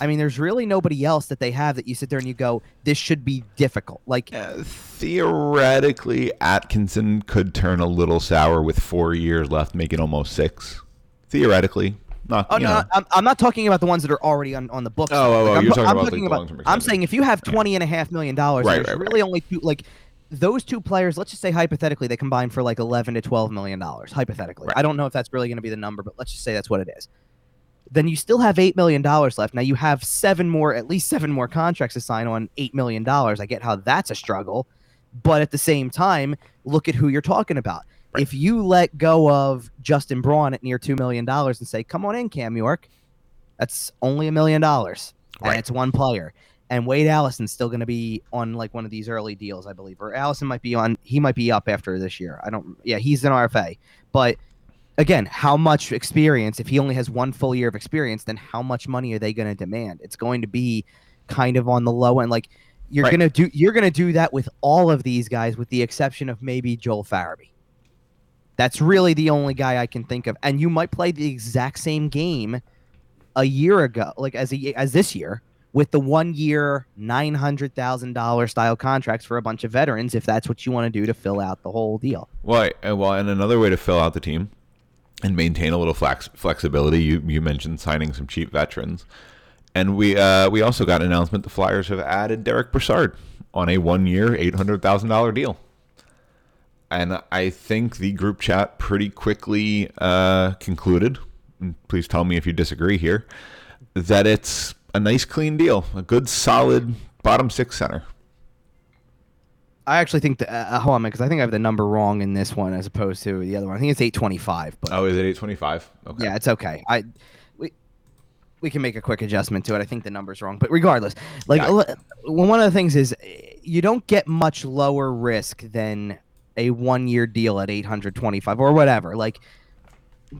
I mean, there's really nobody else that they have that you sit there and you go, this should be difficult. Like, Uh, theoretically, Atkinson could turn a little sour with four years left, making almost six. Theoretically, not. oh no, know. I'm, I'm not talking about the ones that are already on, on the books. Oh, oh, Like, oh, I'm, you're talking I'm about, talking the about. I'm saying if you have 20 and a half million dollars, Right, there's right, right. really only two, like, those two players, let's just say hypothetically, they combine for like 11 to 12 million dollars. Hypothetically, Right. I don't know if that's really going to be the number, but let's just say that's what it is. Then you still have eight million dollars left. Now you have seven more, at least seven more contracts to sign on eight million dollars. I get how that's a struggle, but at the same time, look at who you're talking about. Right. If you let go of Justin Braun at near two million dollars and say, "Come on in, Cam York," that's only a million dollars, and Right. it's one player. And Wade Allison's still going to be on like one of these early deals, I believe. Or Allison might be on. He might be up after this year. I don't. Yeah, he's an RFA. But again, how much experience? If he only has one full year of experience, then how much money are they going to demand? It's going to be kind of on the low end. Like you're Right. gonna do. You're gonna do that with all of these guys, with the exception of maybe Joel Farabee. That's really the only guy I can think of. And you might play the exact same game a year ago, like as a, as this year, with the one year nine hundred thousand dollar style contracts for a bunch of veterans, if that's what you want to do to fill out the whole deal. Well, I- well, and another way to fill out the team and maintain a little flex- flexibility. You you mentioned signing some cheap veterans, and we uh, we also got an announcement the Flyers have added Derick Brassard on a one year, eight hundred thousand dollar deal. And I think the group chat pretty quickly uh, concluded. Please tell me if you disagree here. That it's a nice, clean deal, a good, solid bottom six center. I actually think that uh, hold on because I think I have the number wrong in this one as opposed to the other one. I think it's eight twenty five, but Oh, is it eight twenty five? Okay. yeah, it's okay. I we we can make a quick adjustment to it. I think the number's wrong, but regardless, like Yeah. well, one of the things is eh, you don't get much lower risk than a one year deal at eight hundred twenty five or whatever. Like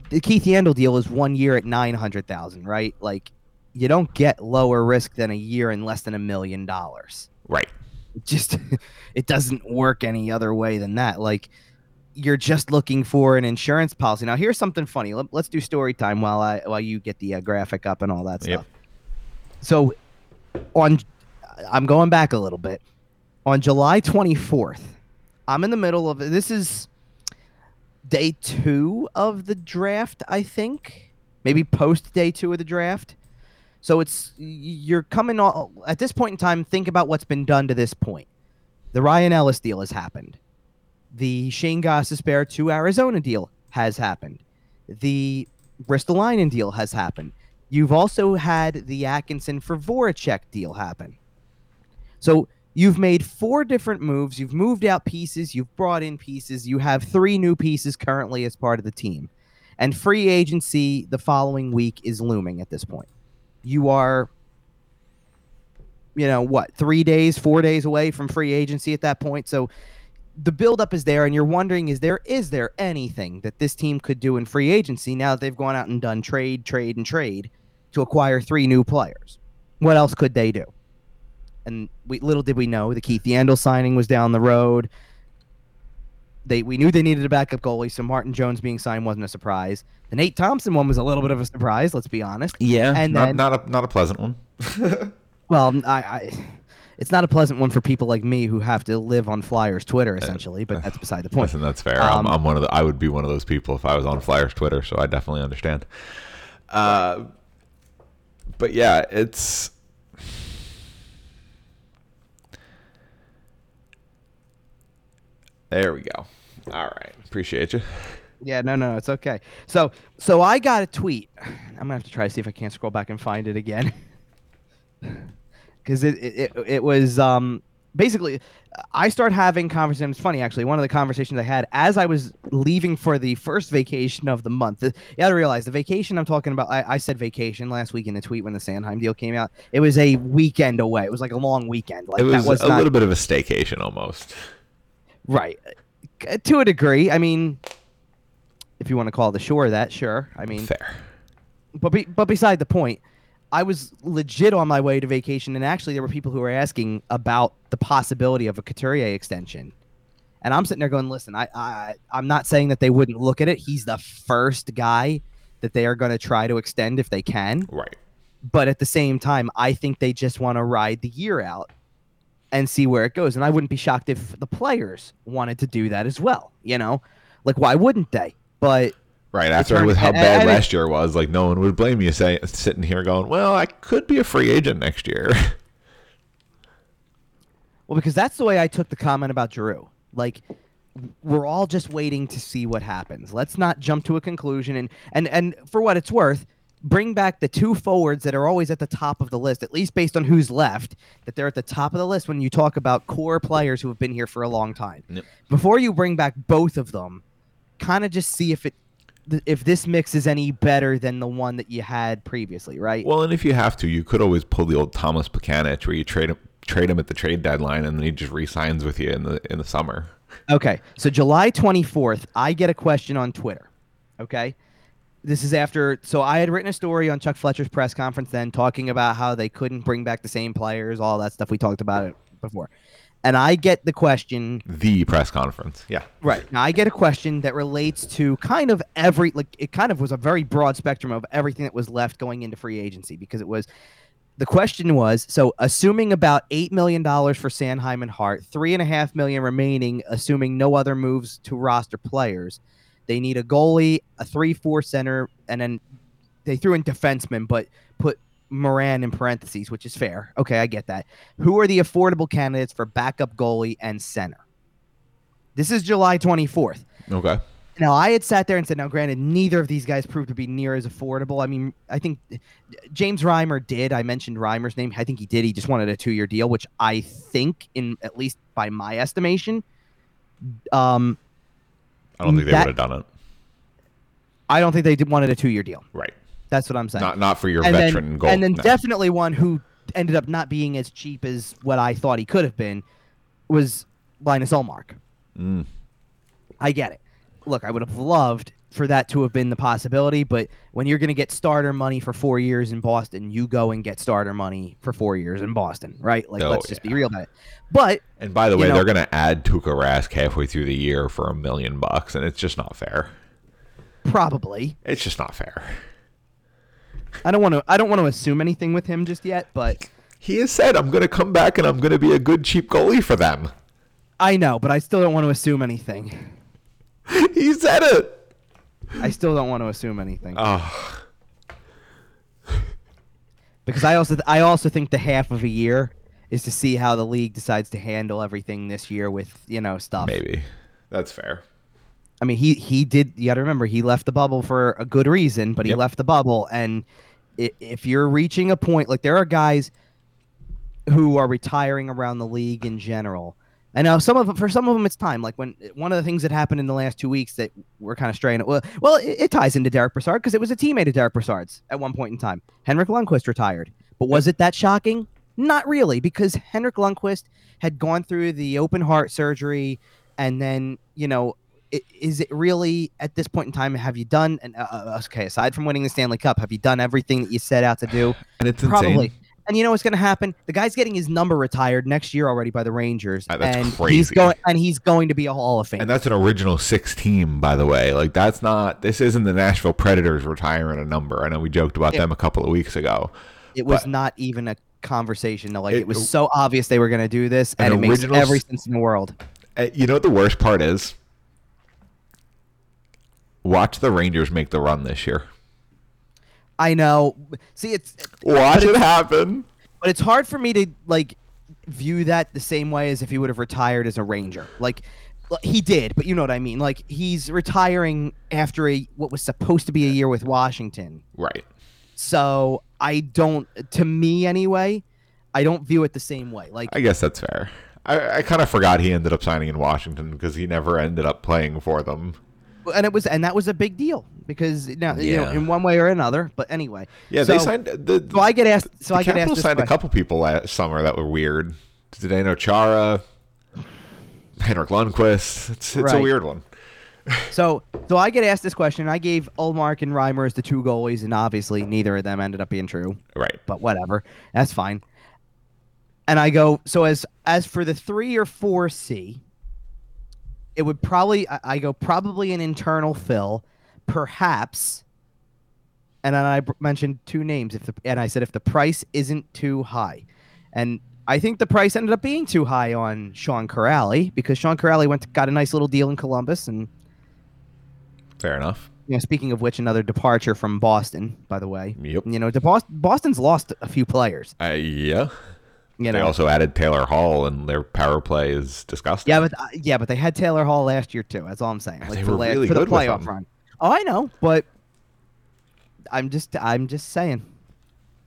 the Keith Yandle deal is one year at nine hundred thousand, right? Like you don't get lower risk than a year and less than a million dollars Right. It just it doesn't work any other way than that. Like you're just looking for an insurance policy. Now here's something funny. Let, us do story time while i while you get the uh, graphic up and all that Yep. stuff. So on i'm going back a little bit. On july 24th i'm in the middle of this is day two of the draft i think. Maybe post day two of the draft so it's you're coming all at this point in time. Think about what's been done to this point. The Ryan Ellis deal has happened. The Shane Gostisbehere to Arizona deal has happened. The Ristolainen deal has happened. You've also had the Atkinson for Voracek deal happen. So you've made four different moves. You've moved out pieces. You've brought in pieces. You have three new pieces currently as part of the team. And free agency the following week is looming at this point you are you know what three days four days away from free agency at that point? So the buildup is there and you're wondering is there is there anything that this team could do in free agency now that they've gone out and done trade trade and trade to acquire three new players? What else could they do? And we little did we know the keith yandle signing was down the road they we knew they needed a backup goalie so martin jones being signed wasn't a surprise the nate thompson one was a little bit of a surprise let's be honest Yeah, And not, then- not a not a pleasant one. Well, I, I, it's not a pleasant one for people like me who have to live on Flyers Twitter essentially, but that's beside the point. Listen, that's fair. Um, I'm, I'm one of the. I would be one of those people if I was on Flyers Twitter, so I definitely understand. Uh, but yeah, it's. There we go. All right, appreciate you. Yeah, no, no, it's okay. So, so I got a tweet. I'm gonna have to try to see if I can't scroll back and find it again, because it, it it it was um basically I start having conversations. It's funny actually. One of the conversations I had as I was leaving for the first vacation of the month. You got to realize the vacation I'm talking about. I, I, said vacation last week in the tweet when the Sanheim deal came out. It was a weekend away. It was like a long weekend. Like it was, was a not, little bit of a staycation almost. Right, uh, to a degree. I mean, if you want to call the shore that, sure. I mean, fair. But be, but beside the point I was legit on my way to vacation, and actually, there were people who were asking about the possibility of a Couturier extension. And I'm sitting there going, "Listen, I, I I'm not saying that they wouldn't look at it. He's the first guy that they are going to try to extend if they can. Right. But at the same time, I think they just want to ride the year out and see where it goes. And I wouldn't be shocked if the players wanted to do that as well. You know, like why wouldn't they? But Right after with how bad and, last year was, like no one would blame you say, sitting here going, "Well, I could be a free agent next year." well, because that's the way I took the comment about Drew. Like we're all just waiting to see what happens. Let's not jump to a conclusion and and and for what it's worth, bring back the two forwards that are always at the top of the list, at least based on who's left, that they're at the top of the list when you talk about core players who have been here for a long time. Yep. Before you bring back both of them, kind of just see if it if this mix is any better than the one that you had previously, right? Well, and if you have to, you could always pull the old Tomas Plekanec where you trade him trade him at the trade deadline and then he just re-signs with you in the in the summer. Okay. So July 24th, I get a question on Twitter. Okay? This is after so I had written a story on Chuck Fletcher's press conference then talking about how they couldn't bring back the same players, all that stuff we talked about it before and I get the question. The press conference, yeah. Right now, I get a question that relates to kind of every like it kind of was a very broad spectrum of everything that was left going into free agency because it was. The question was so assuming about eight million dollars for Sanheim and Hart, three and a half million remaining, assuming no other moves to roster players. They need a goalie, a three-four center, and then they threw in defensemen, but put Morin in parentheses, which is fair. Okay, I get that. Who are the affordable candidates for backup goalie and center? This is July 24th. Okay. Now, I had sat there and said, now, granted, neither of these guys proved to be near as affordable. I mean, I think James Reimer did. I mentioned Reimer's name. I think he did. He just wanted a two year deal, which I think, in at least by my estimation, um, I don't think they would have done it. I don't think they did wanted a two year deal. Right. That's what I'm saying. Not not for your and veteran then, goal. And then no. definitely one who ended up not being as cheap as what I thought he could have been was Linus Ullmark. Mm. I get it. Look, I would have loved for that to have been the possibility, but when you're going to get starter money for four years in Boston, you go and get starter money for four years in Boston, right? Like, oh, let's just yeah. be real about it. But and by the way, know, they're going to add Tuukka Rask halfway through the year for a million bucks, and it's just not fair. Probably, it's just not fair. I don't want to. I don't want to assume anything with him just yet, but he has said, "I'm going to come back and I'm going to be a good cheap goalie for them." I know, but I still don't want to assume anything. he said it. I still don't want to assume anything. Oh. because I also I also think the half of a year is to see how the league decides to handle everything this year with you know stuff. Maybe that's fair. I mean, he he did. You got to remember, he left the bubble for a good reason, but he yep. left the bubble, and if you're reaching a point, like there are guys who are retiring around the league in general. I know some of for some of them, it's time. Like when one of the things that happened in the last two weeks that we're kind of straying. Well, well, it, it ties into Derick Brassard because it was a teammate of Derick Brassard's at one point in time. Henrik Lundqvist retired, but was it that shocking? Not really, because Henrik Lundqvist had gone through the open heart surgery, and then you know is it really at this point in time have you done and uh, uh, okay aside from winning the stanley cup have you done everything that you set out to do and it's probably insane. And you know what's going to happen? The guy's getting his number retired next year already by the rangers uh, that's and crazy. he's going and he's going to be a hall of fame and that's an original six team by the way. Like that's not this isn't the nashville predators retiring a number. I know we joked about it, them a couple of weeks ago it was not even a conversation. Like it, it was so obvious they were going to do this and it makes every sense in the world. Uh, you know what the worst part is? Watch the Rangers make the run this year. I know. See, it's watch it happen. But it's hard for me to like view that the same way as if he would have retired as a Ranger. Like he did, but you know what I mean. Like he's retiring after a what was supposed to be a year with Washington. Right. So I don't. To me, anyway, I don't view it the same way. Like I guess that's fair. I, I kind of forgot he ended up signing in Washington because he never ended up playing for them. and it was and that was a big deal because now you know in one way or another. But anyway, Yeah, they signed the. So I get asked. So I get asked. Signed a couple people last summer that were weird. Zdeno Chara, Henrik Lundqvist. It's, it's a weird one. So, so I get asked this question. I gave Ullmark and Reimer as the two goalies, and obviously neither of them ended up being true. Right. But whatever, that's fine. And I go. So as as for the three or four C, it would probably I, I go probably an internal fill, perhaps. And then I mentioned two names. If the and I said if the price isn't too high, and I think the price ended up being too high on Sean Kuraly because Sean Kuraly went to, got a nice little deal in Columbus and Fair enough. you know, speaking of which, another departure from Boston, by the way. Yep. You know, Boston's lost a few players. Uh, yeah. You They know, also added Taylor Hall, and their power play is disgusting. yeah, but uh, yeah, but they had Taylor Hall last year too. That's all I'm saying. They Like for, were really for the good playoff run. Oh, I know, but I'm just I'm just saying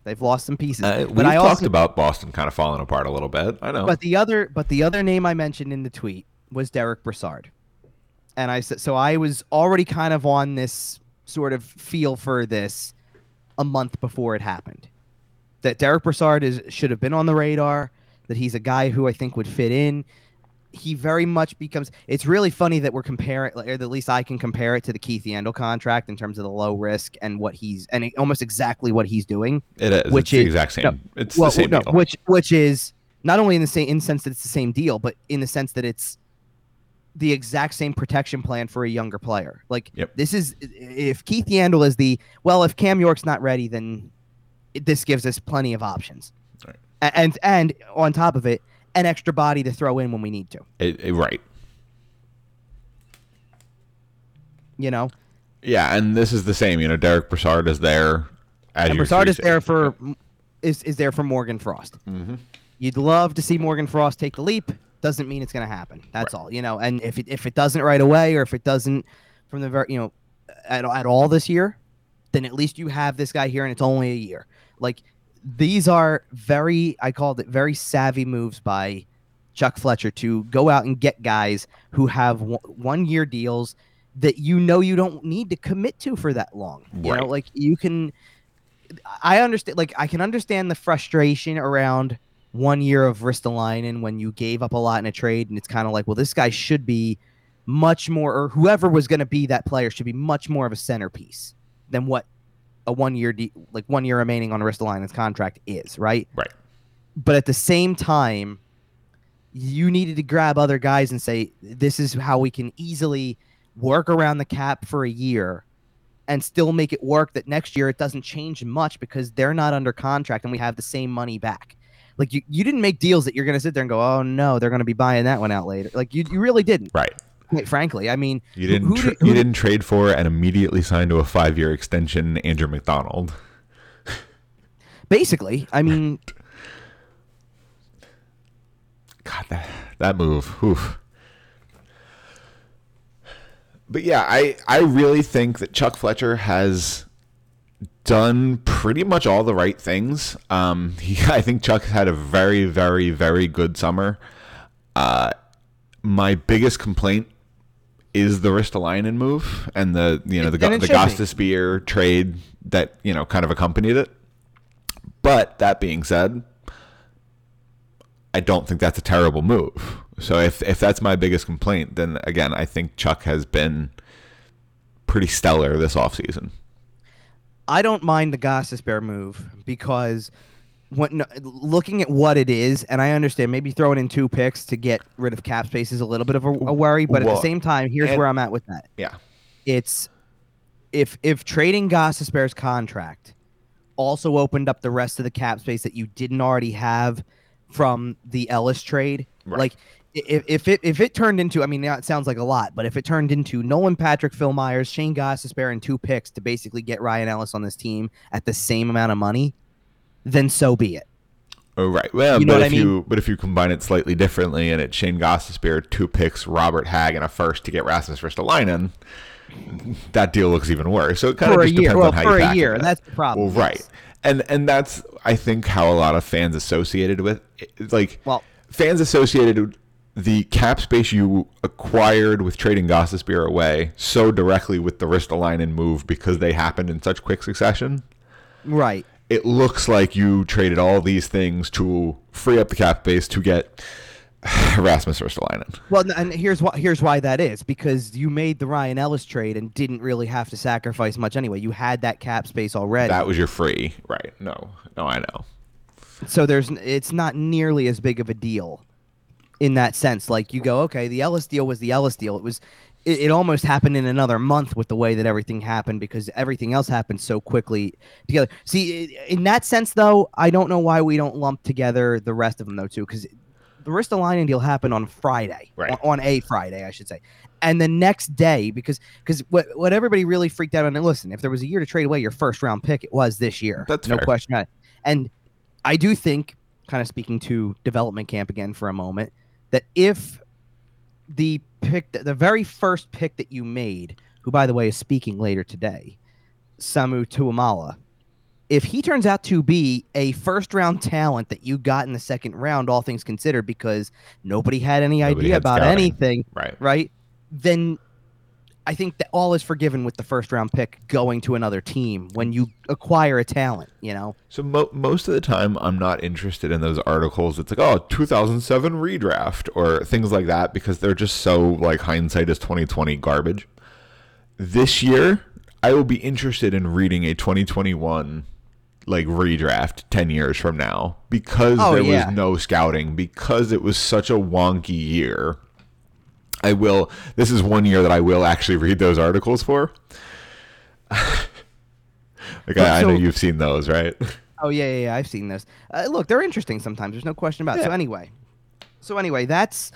they've lost some pieces. Uh, we've I talked also, about Boston kind of falling apart a little bit. I know. but the other but the other name I mentioned in the tweet was Derick Brassard, and I said so I was already kind of on this sort of feel for this a month before it happened. That Derick Brassard is should have been on the radar. That he's a guy who I think would fit in. He very much becomes. It's really funny that we're comparing, or at least I can compare it to the Keith Yandle contract in terms of the low risk and what he's and it- almost exactly what he's doing. it is. which it's the is- exact same. no, it's well, the same no, deal. which which is not only in the same in the sense that it's the same deal, but in the sense that it's the exact same protection plan for a younger player. Like Yep. this is if Keith Yandle is the well, if Cam York's not ready, then this gives us plenty of options. Right. And and on top of it, an extra body to throw in when we need to. It- it- right. You know, Yeah, and this is the same. You know, Derick Brassard is there. As and Brassard is there for is is there for Morgan Frost. Mhm. You'd love to see Morgan Frost take the leap. Doesn't mean it's going to happen. That's all. You know, and if it, if it doesn't right away, or if it doesn't from the very you know at, at all this year, then at least you have this guy here, and it's only a year. Like these are very I called it very savvy moves by Chuck Fletcher to go out and get guys who have one year deals that you know you don't need to commit to for that long. You know, like you can. I understand. Like I can understand the frustration around one year of Ristolainen when you gave up a lot in a trade, and it's kind of like, well, this guy should be much more, or whoever was going to be that player should be much more of a centerpiece than what a one year, de- like one year remaining on Ristolainen's contract is, right? Right. But at the same time, you needed to grab other guys and say, this is how we can easily work around the cap for a year and still make it work that next year it doesn't change much because they're not under contract and we have the same money back. Like you, you didn't make deals that you're going to sit there and go, oh no, they're going to be buying that one out later. Like you, you really didn't. Right. Quite frankly, I mean, You didn't. who tra- did- you did- didn't trade for and immediately signed to a five-year extension, Andrew MacDonald. basically, I mean, God, that that move. Oof. But yeah, I I really think that Chuck Fletcher has done pretty much all the right things. Um, he, I think Chuck had a very, very, very good summer. Uh, my biggest complaint is the Ristolainen move and the you know the And the. Gostisbehere trade that you know kind of accompanied it. But that being said, I don't think that's a terrible move. So if if that's my biggest complaint, then again, I think Chuck has been pretty stellar this offseason. I don't mind the Gostisbehere move because when looking at what it is, and I understand maybe throwing in two picks to get rid of cap space is a little bit of a, a worry, but at the same time, here's and- where I'm at with that. Yeah. It's if if trading Gostisbehere's contract also opened up the rest of the cap space that you didn't already have from the Ellis trade, Right. like. If, if it if it turned into I mean it sounds like a lot but if it turned into Nolan Patrick Phil Myers Shane Goss, Gostisbehere and two picks to basically get Ryan Ellis on this team at the same amount of money then so be it Oh right. Well, You know but if I mean? you but if you combine it slightly differently and it's Shane Gostisbehere, two picks, Robert Hagg, and a first to get Rasmus Ristolainen, that deal looks even worse. So it kind of for a just depends well on how for you a year that. that's the problem Well, right. And and that's I think how a lot of fans associated with like well fans associated the cap space you acquired with trading Gostisbehere away so directly with the Ristolainen move because they happened in such quick succession. Right. It looks like you traded all these things to free up the cap space to get Rasmus Ristolainen. Well, and here's why here's why that is because you made the Ryan Ellis trade and didn't really have to sacrifice much anyway. You had that cap space already. That was your free, right? No, no, I know. So there's it's not nearly as big of a deal in that sense. Like you go, okay, the Ellis deal was the Ellis deal. It was it, it, almost happened in another month with the way that everything happened because everything else happened so quickly together. See, in that sense, though, I don't know why we don't lump together the rest of them though too, because the Ristolainen deal happened on Friday, right. on, on, a Friday, I should say, and the next day because because what what everybody really freaked out on. And listen, if there was a year to trade away your first round pick, it was this year. That's no fair. question about it. And I do think, kind of speaking to development camp again for a moment, that if the pick, the very first pick that you made, who by the way is speaking later today, Samu Tuomaala, if he turns out to be a first round talent that you got in the second round, all things considered, because nobody had any Nobody idea had about scouting. anything, Right. right? Then I think that all is forgiven with the first round pick going to another team when you acquire a talent, you know? So mo- most of the time, I'm not interested in those articles. It's like, oh, 2007 redraft or things like that because they're just so like hindsight is 2020 garbage. This year, I will be interested in reading a 2021 like redraft 10 years from now because Oh, there yeah. was no scouting because it was such a wonky year. I will. This is one year that I will actually read those articles for. like I, I know you've seen those, right? Oh yeah, yeah, yeah I've seen this. Uh, look, they're interesting sometimes. There's no question about it. So anyway, so anyway, that's.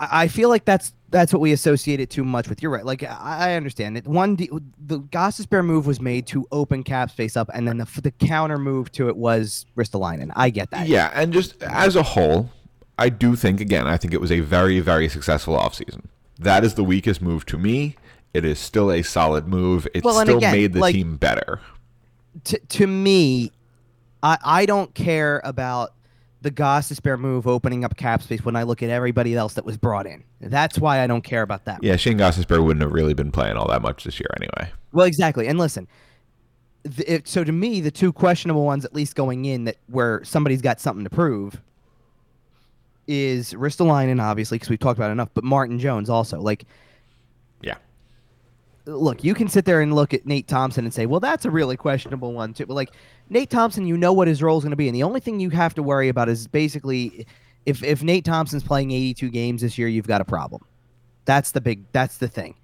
I feel like that's that's what we associate it too much with. You're right. Like I I understand it. One, the, the Gostisbehere move was made to open cap space up, and then the, the counter move to it was Ristolainen. I get that. Yeah, and just as a whole, I do think again, I think it was a very, very successful offseason. That is the weakest move to me. It is still a solid move. It Well, still again, made the like- team better. to to me, I I don't care about the Bear move opening up cap space when I look at everybody else that was brought in. That's why I don't care about that. Yeah, Shane Gostisbehere wouldn't have really been playing all that much this year anyway. Well, exactly. And listen, th- it, so to me, the two questionable ones, at least going in, that where somebody's got something to prove, is Ristolainen, obviously, because we've talked about it enough, but Martin Jones also. Like, Yeah. look, you can sit there and look at Nate Thompson and say, well, that's a really questionable one too. But like Nate Thompson, you know what his role is going to be, and the only thing you have to worry about is basically if if Nate Thompson's playing 82 games this year, you've got a problem. That's the big. That's the thing.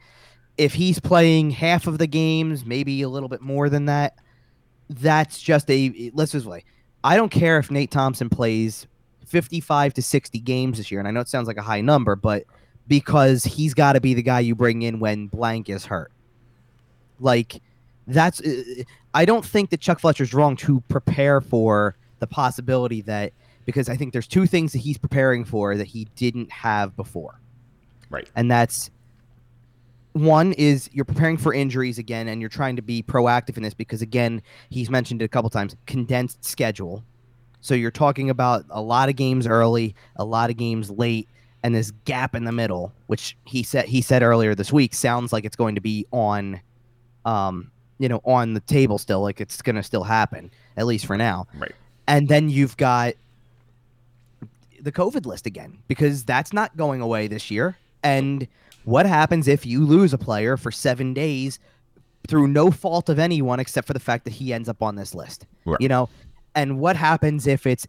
If he's playing half of the games, maybe a little bit more than that, that's just a let's just way. I don't care if Nate Thompson plays 55 to 60 games this year, and I know it sounds like a high number, but because he's got to be the guy you bring in when blank is hurt. Like that's uh, I don't think that Chuck Fletcher's wrong to prepare for the possibility that because I think there's two things that he's preparing for that he didn't have before. Right. And that's one is you're preparing for injuries again and you're trying to be proactive in this because again, he's mentioned it a couple times, condensed schedule. So you're talking about a lot of games early, a lot of games late, and this gap in the middle, which he said he said earlier this week sounds like it's going to be on um, you know, on the table still, like it's gonna still happen, at least for now. Right. And then you've got the COVID list again, because that's not going away this year. And what happens if you lose a player for seven days through no fault of anyone except for the fact that he ends up on this list? Right. You know, and what happens if it's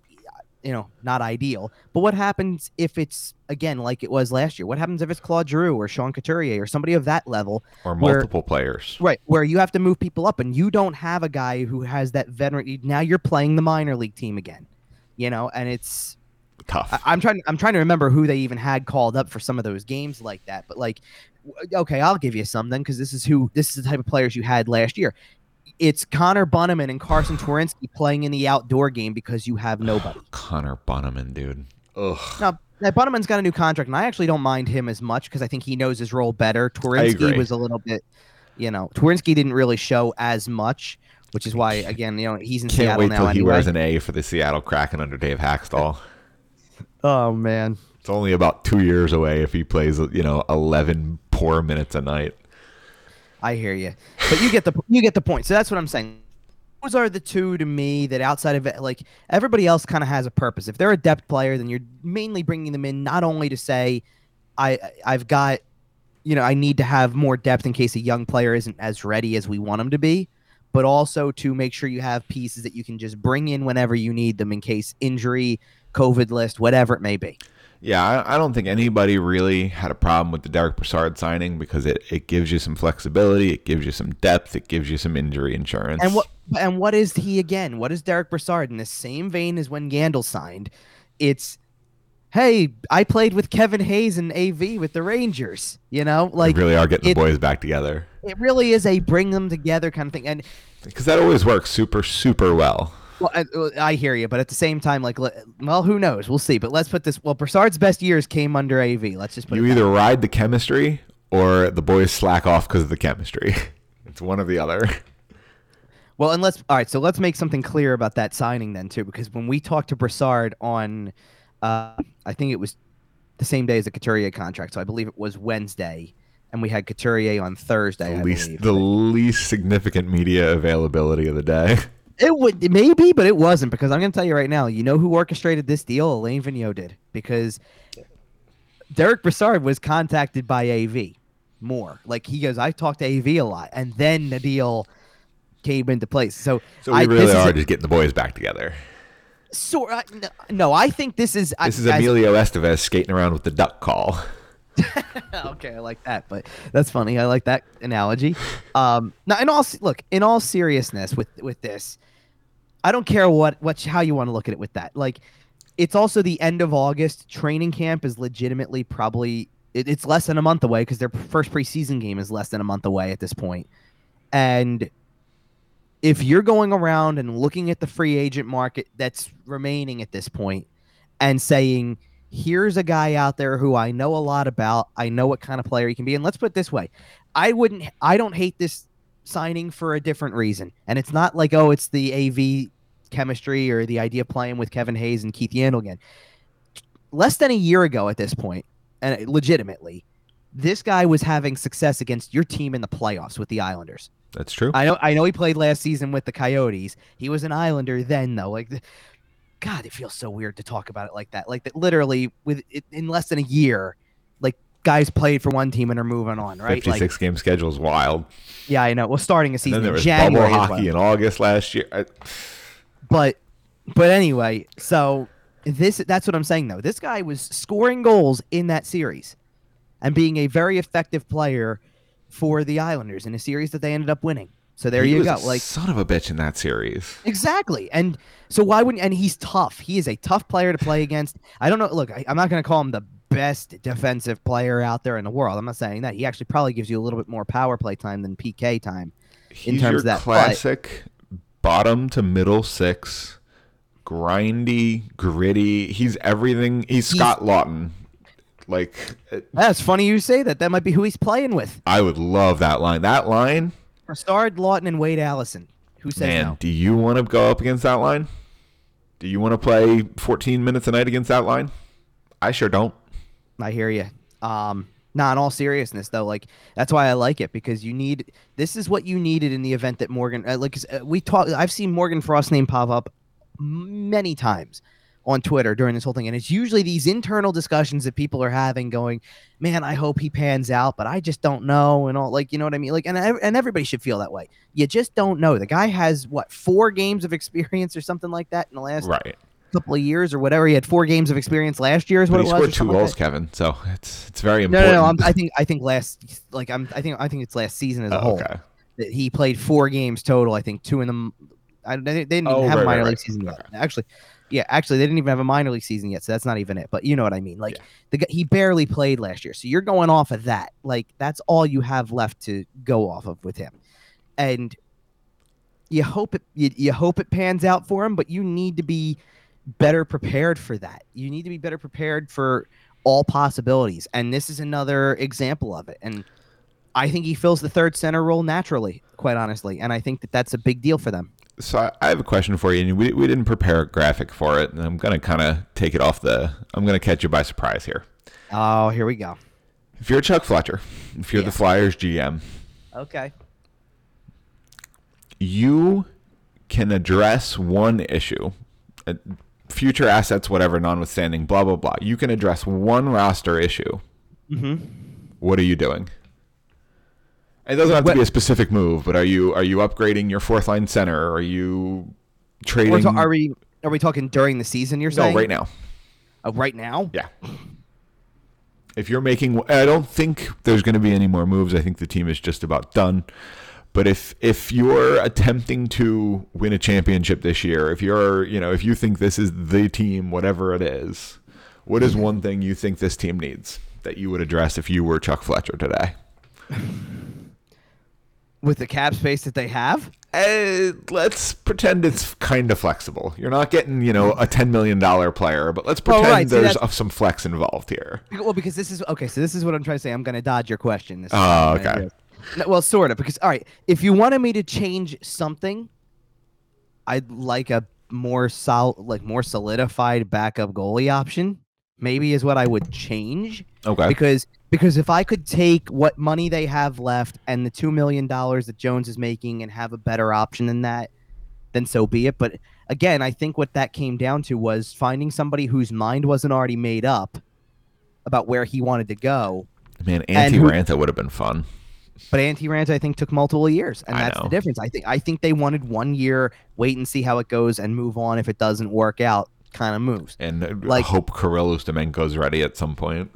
you know not ideal, but what happens if it's again like it was last year? What happens if it's Claude Giroux or Sean Couturier or somebody of that level Or Where- multiple players. Right, where you have to move people up, and you don't have a guy who has that veteran. Now you're playing the minor league team again, you know, and it's. Tough. I, I'm trying. I'm trying to remember who they even had called up for some of those games like that. But like, okay, I'll give you some then, because this is who this is the type of players you had last year. It's Connor Bunnaman and Carson Twarynski playing in the outdoor game because you have nobody. Connor Bunnaman, dude. Ugh. Now, now Bunnaman's got a new contract, and I actually don't mind him as much because I think he knows his role better. agree. Was a little bit, you know, Twarynski didn't really show as much, which is why, again, you know, he's in Can't Seattle wait now till he anyway. wears an A for the Seattle Kraken under Dave Hakstol. Oh man. It's only about two years away if he plays, you know, eleven poor minutes a night. I hear you, but you get the you get the point. So that's what I'm saying. Those are the two to me that outside of it, like everybody else, kind of has a purpose. If they're a depth player, then you're mainly bringing them in not only to say, I I've got, you know, I need to have more depth in case a young player isn't as ready as we want them to be, but also to make sure you have pieces that you can just bring in whenever you need them in case injury, COVID list, whatever it may be. Yeah, I, I, don't think anybody really had a problem with the Derick Brassard signing because it, it gives you some flexibility, it gives you some depth, it gives you some injury insurance. And what and what is he again? What is Derick Brassard in the same vein as when Yandle signed? It's hey, I played with Kevin Hayes and AV with the Rangers. You know, like they really are getting it, the boys back together. It really is a bring them together kind of thing, and because that always works super super well. Well, I, I, hear you, but at the same time, like, well, who knows? We'll see. But let's put this. Well, Brassard's best years came under AV. Let's just put you either ride the chemistry or the boys slack off because of the chemistry. it's one or the other. Well, and let's all right. So let's make something clear about that signing then too, because when we talked to Brassard on, uh, I think it was the same day as the Couturier contract. So I believe it was Wednesday, and we had Couturier on Thursday. The least, the least significant media availability of the day. It would maybe, but it wasn't because I'm going to tell you right now. You know who orchestrated this deal? Alain Vigneault did because Derek Brassard was contacted by AV more. Like he goes, I talked to AV a lot, and then the deal came into place. So, so we I, really are just getting the boys back together. So uh, no, I think this is this is Emilio Estevez skating around with the duck call. okay, I like that, but that's funny. I like that analogy. Um, now, in all look, in all seriousness, with with this, I don't care what what how you want to look at it with that. Like, it's also the end of August. Training camp is legitimately probably it, it's less than a month away because their first preseason game is less than a month away at this point. point, and if you're going around and looking at the free agent market that's remaining at this point and saying here's a guy out there who I know a lot about. I know what kind of player he can be. And let's put it this way. I wouldn't I don't hate this signing for a different reason. And it's not like, oh, it's the AV chemistry or the idea of playing with Kevin Hayes and Keith Yandle again. Less than a year ago at this point, and legitimately, this guy was having success against your team in the playoffs with the Islanders. That's true. I know. I know he played last season with the Coyotes. He was an Islander then, though. Like God, it feels so weird to talk about it like that. Like that, literally, with it, in less than a year, like guys played for one team and are moving on, right? Fifty-six like, game schedule is wild. Yeah, I know. Well, starting a season and then there was January bubble hockey well. in August last year. I... But, but anyway, so this that's what I'm saying though. This guy was scoring goals in that series, and being a very effective player for the Islanders in a series that they ended up winning. So there he you go. like son of a bitch in that series. Exactly. And so why wouldn't and he's tough. He is a tough player to play against. I don't know. Look, I, am not gonna call him the best defensive player out there in the world. I'm not saying that. He actually probably gives you a little bit more power play time than PK time in terms of that. Play. Classic but, bottom to middle six, grindy, gritty. He's everything. He's, he's Scott Laughton. Like that's funny you say that. That might be who he's playing with. I would love that line. That line Brassard, Laughton, and Wade Allison. Who says Man, no? do you want to go up against that line? Do you want to play 14 minutes a night against that line? I sure don't. I hear you. Um, nah, in all seriousness, though, like that's why I like it because you need this is what you needed in the event that Morgan, uh, like uh, we talk. I've seen Morgan Frost name pop up many times on Twitter during this whole thing. And it's usually these internal discussions that people are having going, man, I hope he pans out, but I just don't know. And all like, you know what I mean? Like, and, and everybody should feel that way. You just don't know. The guy has what, four games of experience or something like that in the last right. couple of years or whatever. He had four games of experience last year is what but it was. He scored two goals, like Kevin. So it's, it's very important. No, no, no. i think, I think last, like I'm, I think, I think it's last season as a oh, whole okay. that he played four games total. I think two in them. I, they didn't oh, have right, a minor right, league right. season yet. Okay. Actually, yeah, actually, they didn't even have a minor league season yet, so that's not even it. But you know what I mean. Like yeah. the he barely played last year, so you're going off of that. Like that's all you have left to go off of with him, and you hope it you, you hope it pans out for him. But you need to be better prepared for that. You need to be better prepared for all possibilities, and this is another example of it. And I think he fills the third center role naturally, quite honestly, and I think that that's a big deal for them. So I- have a question for you, and we, we didn't prepare a graphic for it, and I'm gonna kind of take it off the. I'm gonna catch you by surprise here. Oh, here we go. If you're Chuck Fletcher, if you're Yeah. the Flyers GM, Okay. you can address one issue, uh, future assets, whatever, notwithstanding, blah blah blah. You can address one roster issue. Mm-hmm. What are you doing? It doesn't have to be a specific move, but are you are you upgrading your fourth line center? Are you trading? Ta- are we are we talking during the season? You're saying no, right now. Uh, right now? Yeah. If you're making, I don't think there's going to be any more moves. I think the team is just about done. But if if you're attempting to win a championship this year, if you're, you know, if you think this is the team, whatever it is, what is one thing you think this team needs that you would address if you were Chuck Fletcher today? With the cap space that they have? Uh, let's pretend it's kind of flexible. You're not getting, you know, a ten million dollar player, but let's Oh, pretend right. See, there's that's- some flex involved here. Well, because this is okay. So this is what I'm trying to say. I'm going to dodge your question. This Oh, okay. No, well, sort of. Because all right, if you wanted me to change something, I'd like a more sol like more solidified backup goalie option. Maybe is what I would change Okay. because because if I could take what money they have left and the two million dollars that Jones is making and have a better option than that, then so be it. But again, I think what that came down to was finding somebody whose mind wasn't already made up about where he wanted to go. Man, Antti Raanta would have been fun. But Antti Raanta, I think, took multiple years, and I that's know. the difference. I think I think they wanted one year, wait and see how it goes, and move on. If it doesn't work out, kind of moves. And uh, Like- hope Kirill Ustimenko's ready at some point.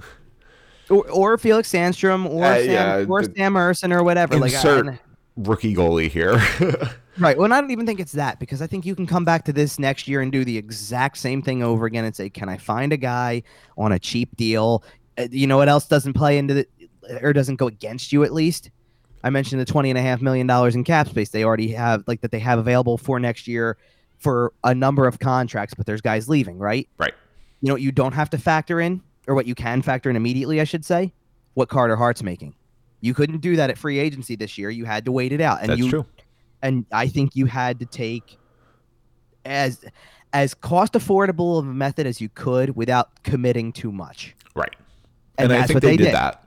Or, or Felix Sandstrom, or Uh, Sam, yeah, or Samuel Ersson, or whatever. Like, I- Insert I- rookie goalie here. Right. Well, and I don't even think it's that because I think you can come back to this next year and do the exact same thing over again and say, "Can I find a guy on a cheap deal?" Uh, you know what else doesn't play into the or doesn't go against you at least? I mentioned the twenty and a half million dollars in cap space they already have, like that they have available for next year for a number of contracts, but there's guys leaving, right? Right. You know you don't have to factor in, or what you can factor in immediately, I should say, what Carter Hart's making. You couldn't do that at free agency this year. You had to wait it out, and That's you true. and I think you had to take as as cost affordable of a method as you could without committing too much. Right. And, And, I that's think what they, they, did, did. that.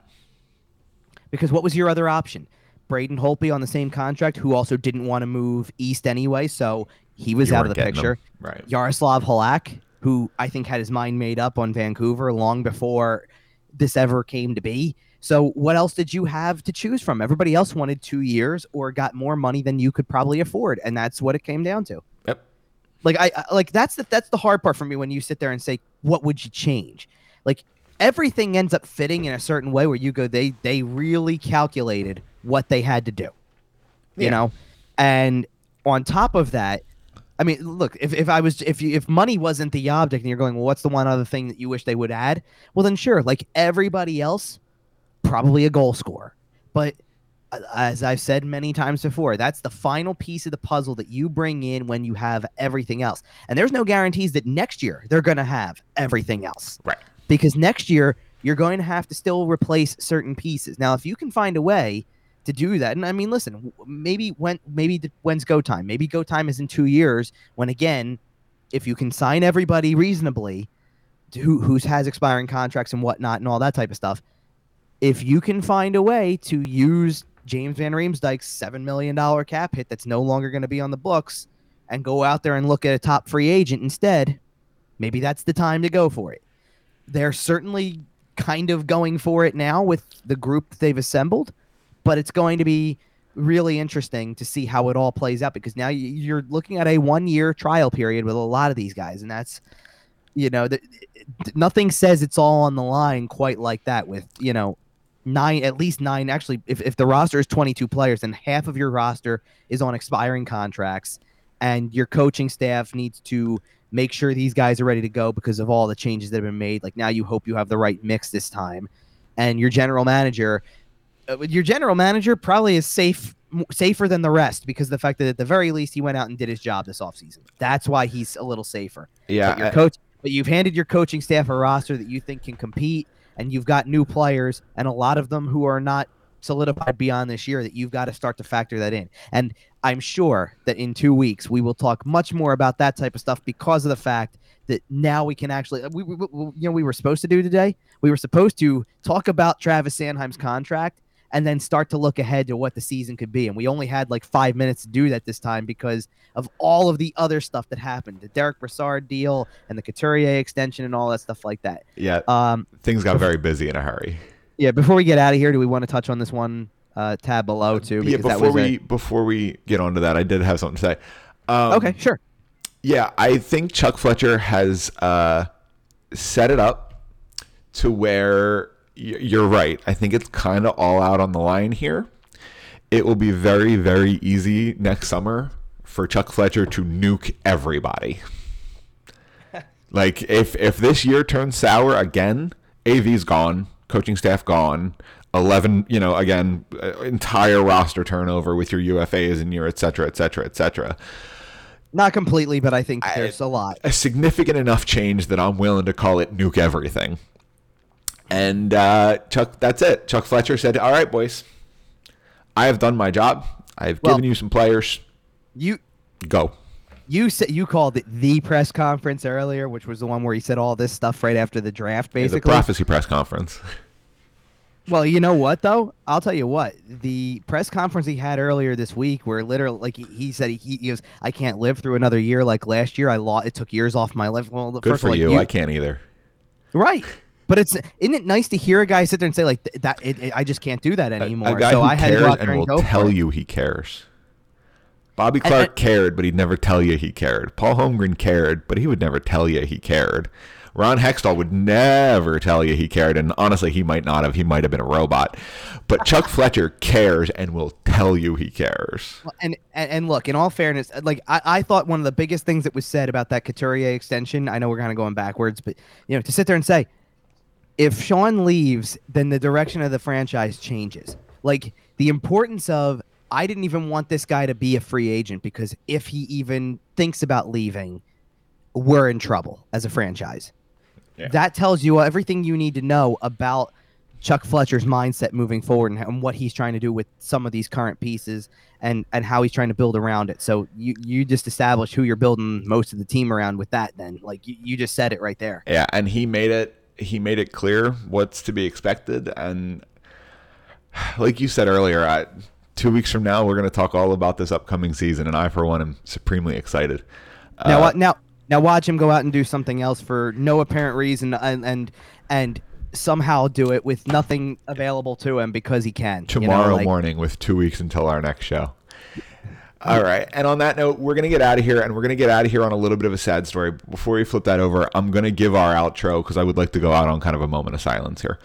Because what was your other option? Braden Holtby on the same contract, who also didn't want to move east anyway, so he was You out of the getting them. picture. Right. Yaroslav Halak, who I think had his mind made up on Vancouver long before this ever came to be. So what else did you have to choose from? Everybody else wanted two years or got more money than you could probably afford, and that's what it came down to. Yep. Like I I- like that's the that's the hard part for me when you sit there and say, what would you change? Like everything ends up fitting in a certain way where you go, they they really calculated what they had to do. You know? And on top of that, I mean, look, if, if I was if you if money wasn't the object and you're going, well, what's the one other thing that you wish they would add? Well then sure, like everybody else, probably a goal scorer. But as I've said many times before, that's the final piece of the puzzle that you bring in when you have everything else. And there's no guarantees that next year they're going to have everything else. Right. Because next year you're going to have to still replace certain pieces. Now, if you can find a way to do that, and I mean, listen, maybe when maybe when's go time? Maybe go time is in two years. When again, if you can sign everybody reasonably, who who's has expiring contracts and whatnot and all that type of stuff, if you can find a way to use James Van Riemsdyk's seven million dollar cap hit that's no longer going to be on the books and go out there and look at a top free agent instead, maybe that's the time to go for it. They're certainly kind of going for it now with the group they've assembled, but it's going to be really interesting to see how it all plays out because now you're looking at a one year trial period with a lot of these guys, and that's you know that nothing says it's all on the line quite like that with you know nine at least nine actually if, if the roster is 22 players then half of your roster is on expiring contracts and your coaching staff needs to make sure these guys are ready to go because of all the changes that have been made. Like now you hope you have the right mix this time. And your general manager Uh, your general manager probably is safe safer than the rest because of the fact that at the very least he went out and did his job this offseason that's why he's a little safer Yeah. but your coach, but you've handed your coaching staff a roster that you think can compete, and you've got new players, and a lot of them who are not solidified beyond this year that you've got to start to factor that in. And I'm sure that in two weeks we will talk much more about that type of stuff because of the fact that now we can actually we, we, we you know we were supposed to do today. We were supposed to talk about Travis Sanheim's contract and then start to look ahead to what the season could be. And we only had like five minutes to do that this time because of all of the other stuff that happened the Derick Brassard deal and the Couturier extension and all that stuff like that. Yeah. Um, things got very busy in a hurry. Yeah. Before we get out of here, do we want to touch on this one uh, tab below too? Yeah. Before was a- we before we get onto that, I did have something to say. Um, okay, sure. Yeah, I think Chuck Fletcher has uh, set it up to where you're right. I think it's kind of all out on the line here. It will be very, very easy next summer for Chuck Fletcher to nuke everybody. like if if this year turns sour again, AV's gone, coaching staff gone, eleven, you know, again, uh, entire roster turnover with your UFAs and your et cetera, et cetera, et cetera Not completely, but I think there's a lot. a significant enough change that I'm willing to call it nuke everything. And uh, Chuck, that's it. Chuck Fletcher said, "All right, boys, I have done my job. I've Well- given you some players. You Go." you said you called it the press conference earlier, which was the one where he said all this stuff right after the draft, The basically. prophecy press conference. Well, you know what though? I'll tell you what. The press conference he had earlier this week, where literally, like he, he said, he, he goes, "I can't live through another year like last year. I lost. It took years off my life. Well, Good for all, you. like, I can't either. right? But it's isn't it nice to hear a guy sit there and say like that? It, it- I just can't do that anymore. A guy so who I had to cares go out and there and will tell you he cares. Bobby Clarke and- cared, but he'd never tell you he cared. Paul Holmgren cared, but he would never tell you he cared. Ron Hextall would never tell you he cared, and honestly, he might not have. He might have been a robot. But Chuck Fletcher cares and will tell you he cares. And, and and look, in all fairness, uh, like I, I thought one of the biggest things that was said about that Couturier extension. I know we're kind of going backwards, but you know, to sit there and say, if Sean leaves, then the direction of the franchise changes. Like the importance of I didn't even want this guy to be a free agent because if he even thinks about leaving, we're in trouble as a franchise. Yeah. That tells you everything you need to know about Chuck Fletcher's mindset moving forward and, and what he's trying to do with some of these current pieces and and how he's trying to build around it. So you you just established who you're building most of the team around with that. Then like you, you just said it right there. Yeah, and he made it. He made it clear what's to be expected, and like you said earlier, I, two weeks from now we're going to talk all about this upcoming season, and I, for one, am supremely excited. Now Uh, now now watch him go out and do something else for no apparent reason and and and somehow do it with nothing available to him because he can. you know, tomorrow like- morning with two weeks until our next show. All right. And on that note, we're going to get out of here and we're going to get out of here on a little bit of a sad story. Before we flip that over, I'm going to give our outro because I would like to go out on kind of a moment of silence here.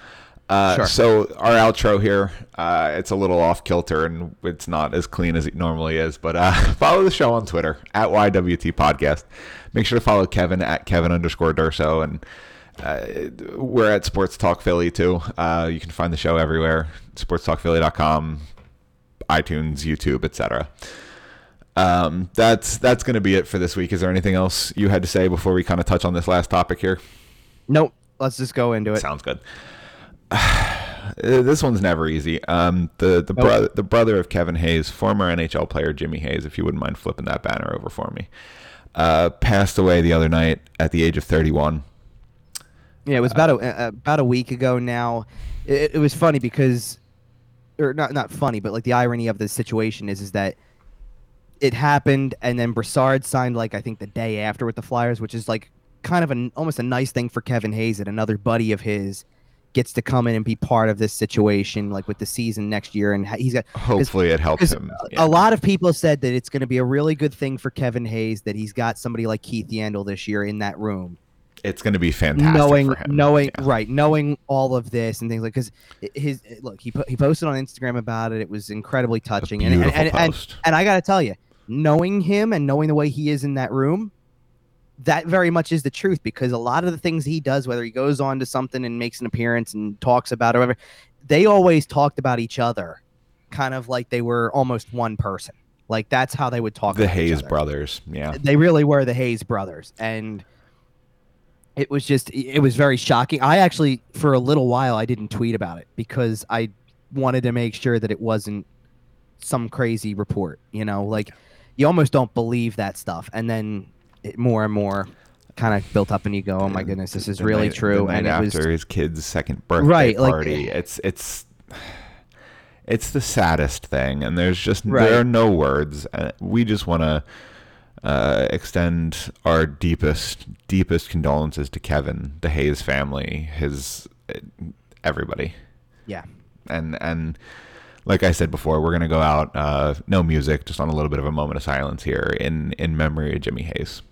Uh, Sure. So, our outro here, uh, it's a little off kilter and it's not as clean as it normally is. But uh, follow the show on Twitter at YWT Podcast. Make sure to follow Kevin at Kevin underscore Durso. And uh, we're at Sports Talk Philly too. Uh, you can find the show everywhere sportstalkphilly.com, iTunes, YouTube, etc. Um, that's that's going to be it for this week. Is there anything else you had to say before we kind of touch on this last topic here? Nope. Let's just go into it. Sounds good. this one's never easy. Um, the the Nope. brother the brother of Kevin Hayes, former NHL player Jimmy Hayes, if you wouldn't mind flipping that banner over for me, uh, passed away the other night at the age of 31. Yeah, it was about a uh, about a week ago now. It, it was funny because, or not not funny, but like the irony of the situation is is that it happened and then Brassard signed like I think the day after with the Flyers, which is like kind of an almost a nice thing for Kevin Hayes that another buddy of his gets to come in and be part of this situation like with the season next year and he's got Hopefully, it helps him. a lot of people said that it's going to be a really good thing for Kevin Hayes that he's got somebody like Keith Yandle this year in that room It's going to be fantastic knowing for him. knowing Yeah. right knowing all of this and things like because his look he po- he posted on instagram about it it was incredibly touching and, and, and, and, and i gotta tell you knowing him and knowing the way he is in that room that very much is the truth because a lot of the things he does whether he goes on to something and makes an appearance and talks about it or whatever they always talked about each other kind of like they were almost one person like that's how they would talk the Hayes other brothers. Yeah. they really were the Hayes brothers, and it was just it was very shocking. I actually for a little while I didn't tweet about it because I wanted to make sure that it wasn't some crazy report. You know, like you almost don't believe that stuff, and then it more and more kind of built up, and you go, "Oh my goodness, this is The really night- true." And it after was his kid's second birthday Right, like- party, it's it's it's the saddest thing, and there's just Right. there are no words. Uh, we just want to uh, extend our deepest deepest condolences to Kevin, the Hayes family, his uh, everybody, yeah. and and. Like I said before, we're gonna go out, uh, no music, just on a little bit of a moment of silence here in in memory of Jimmy Hayes.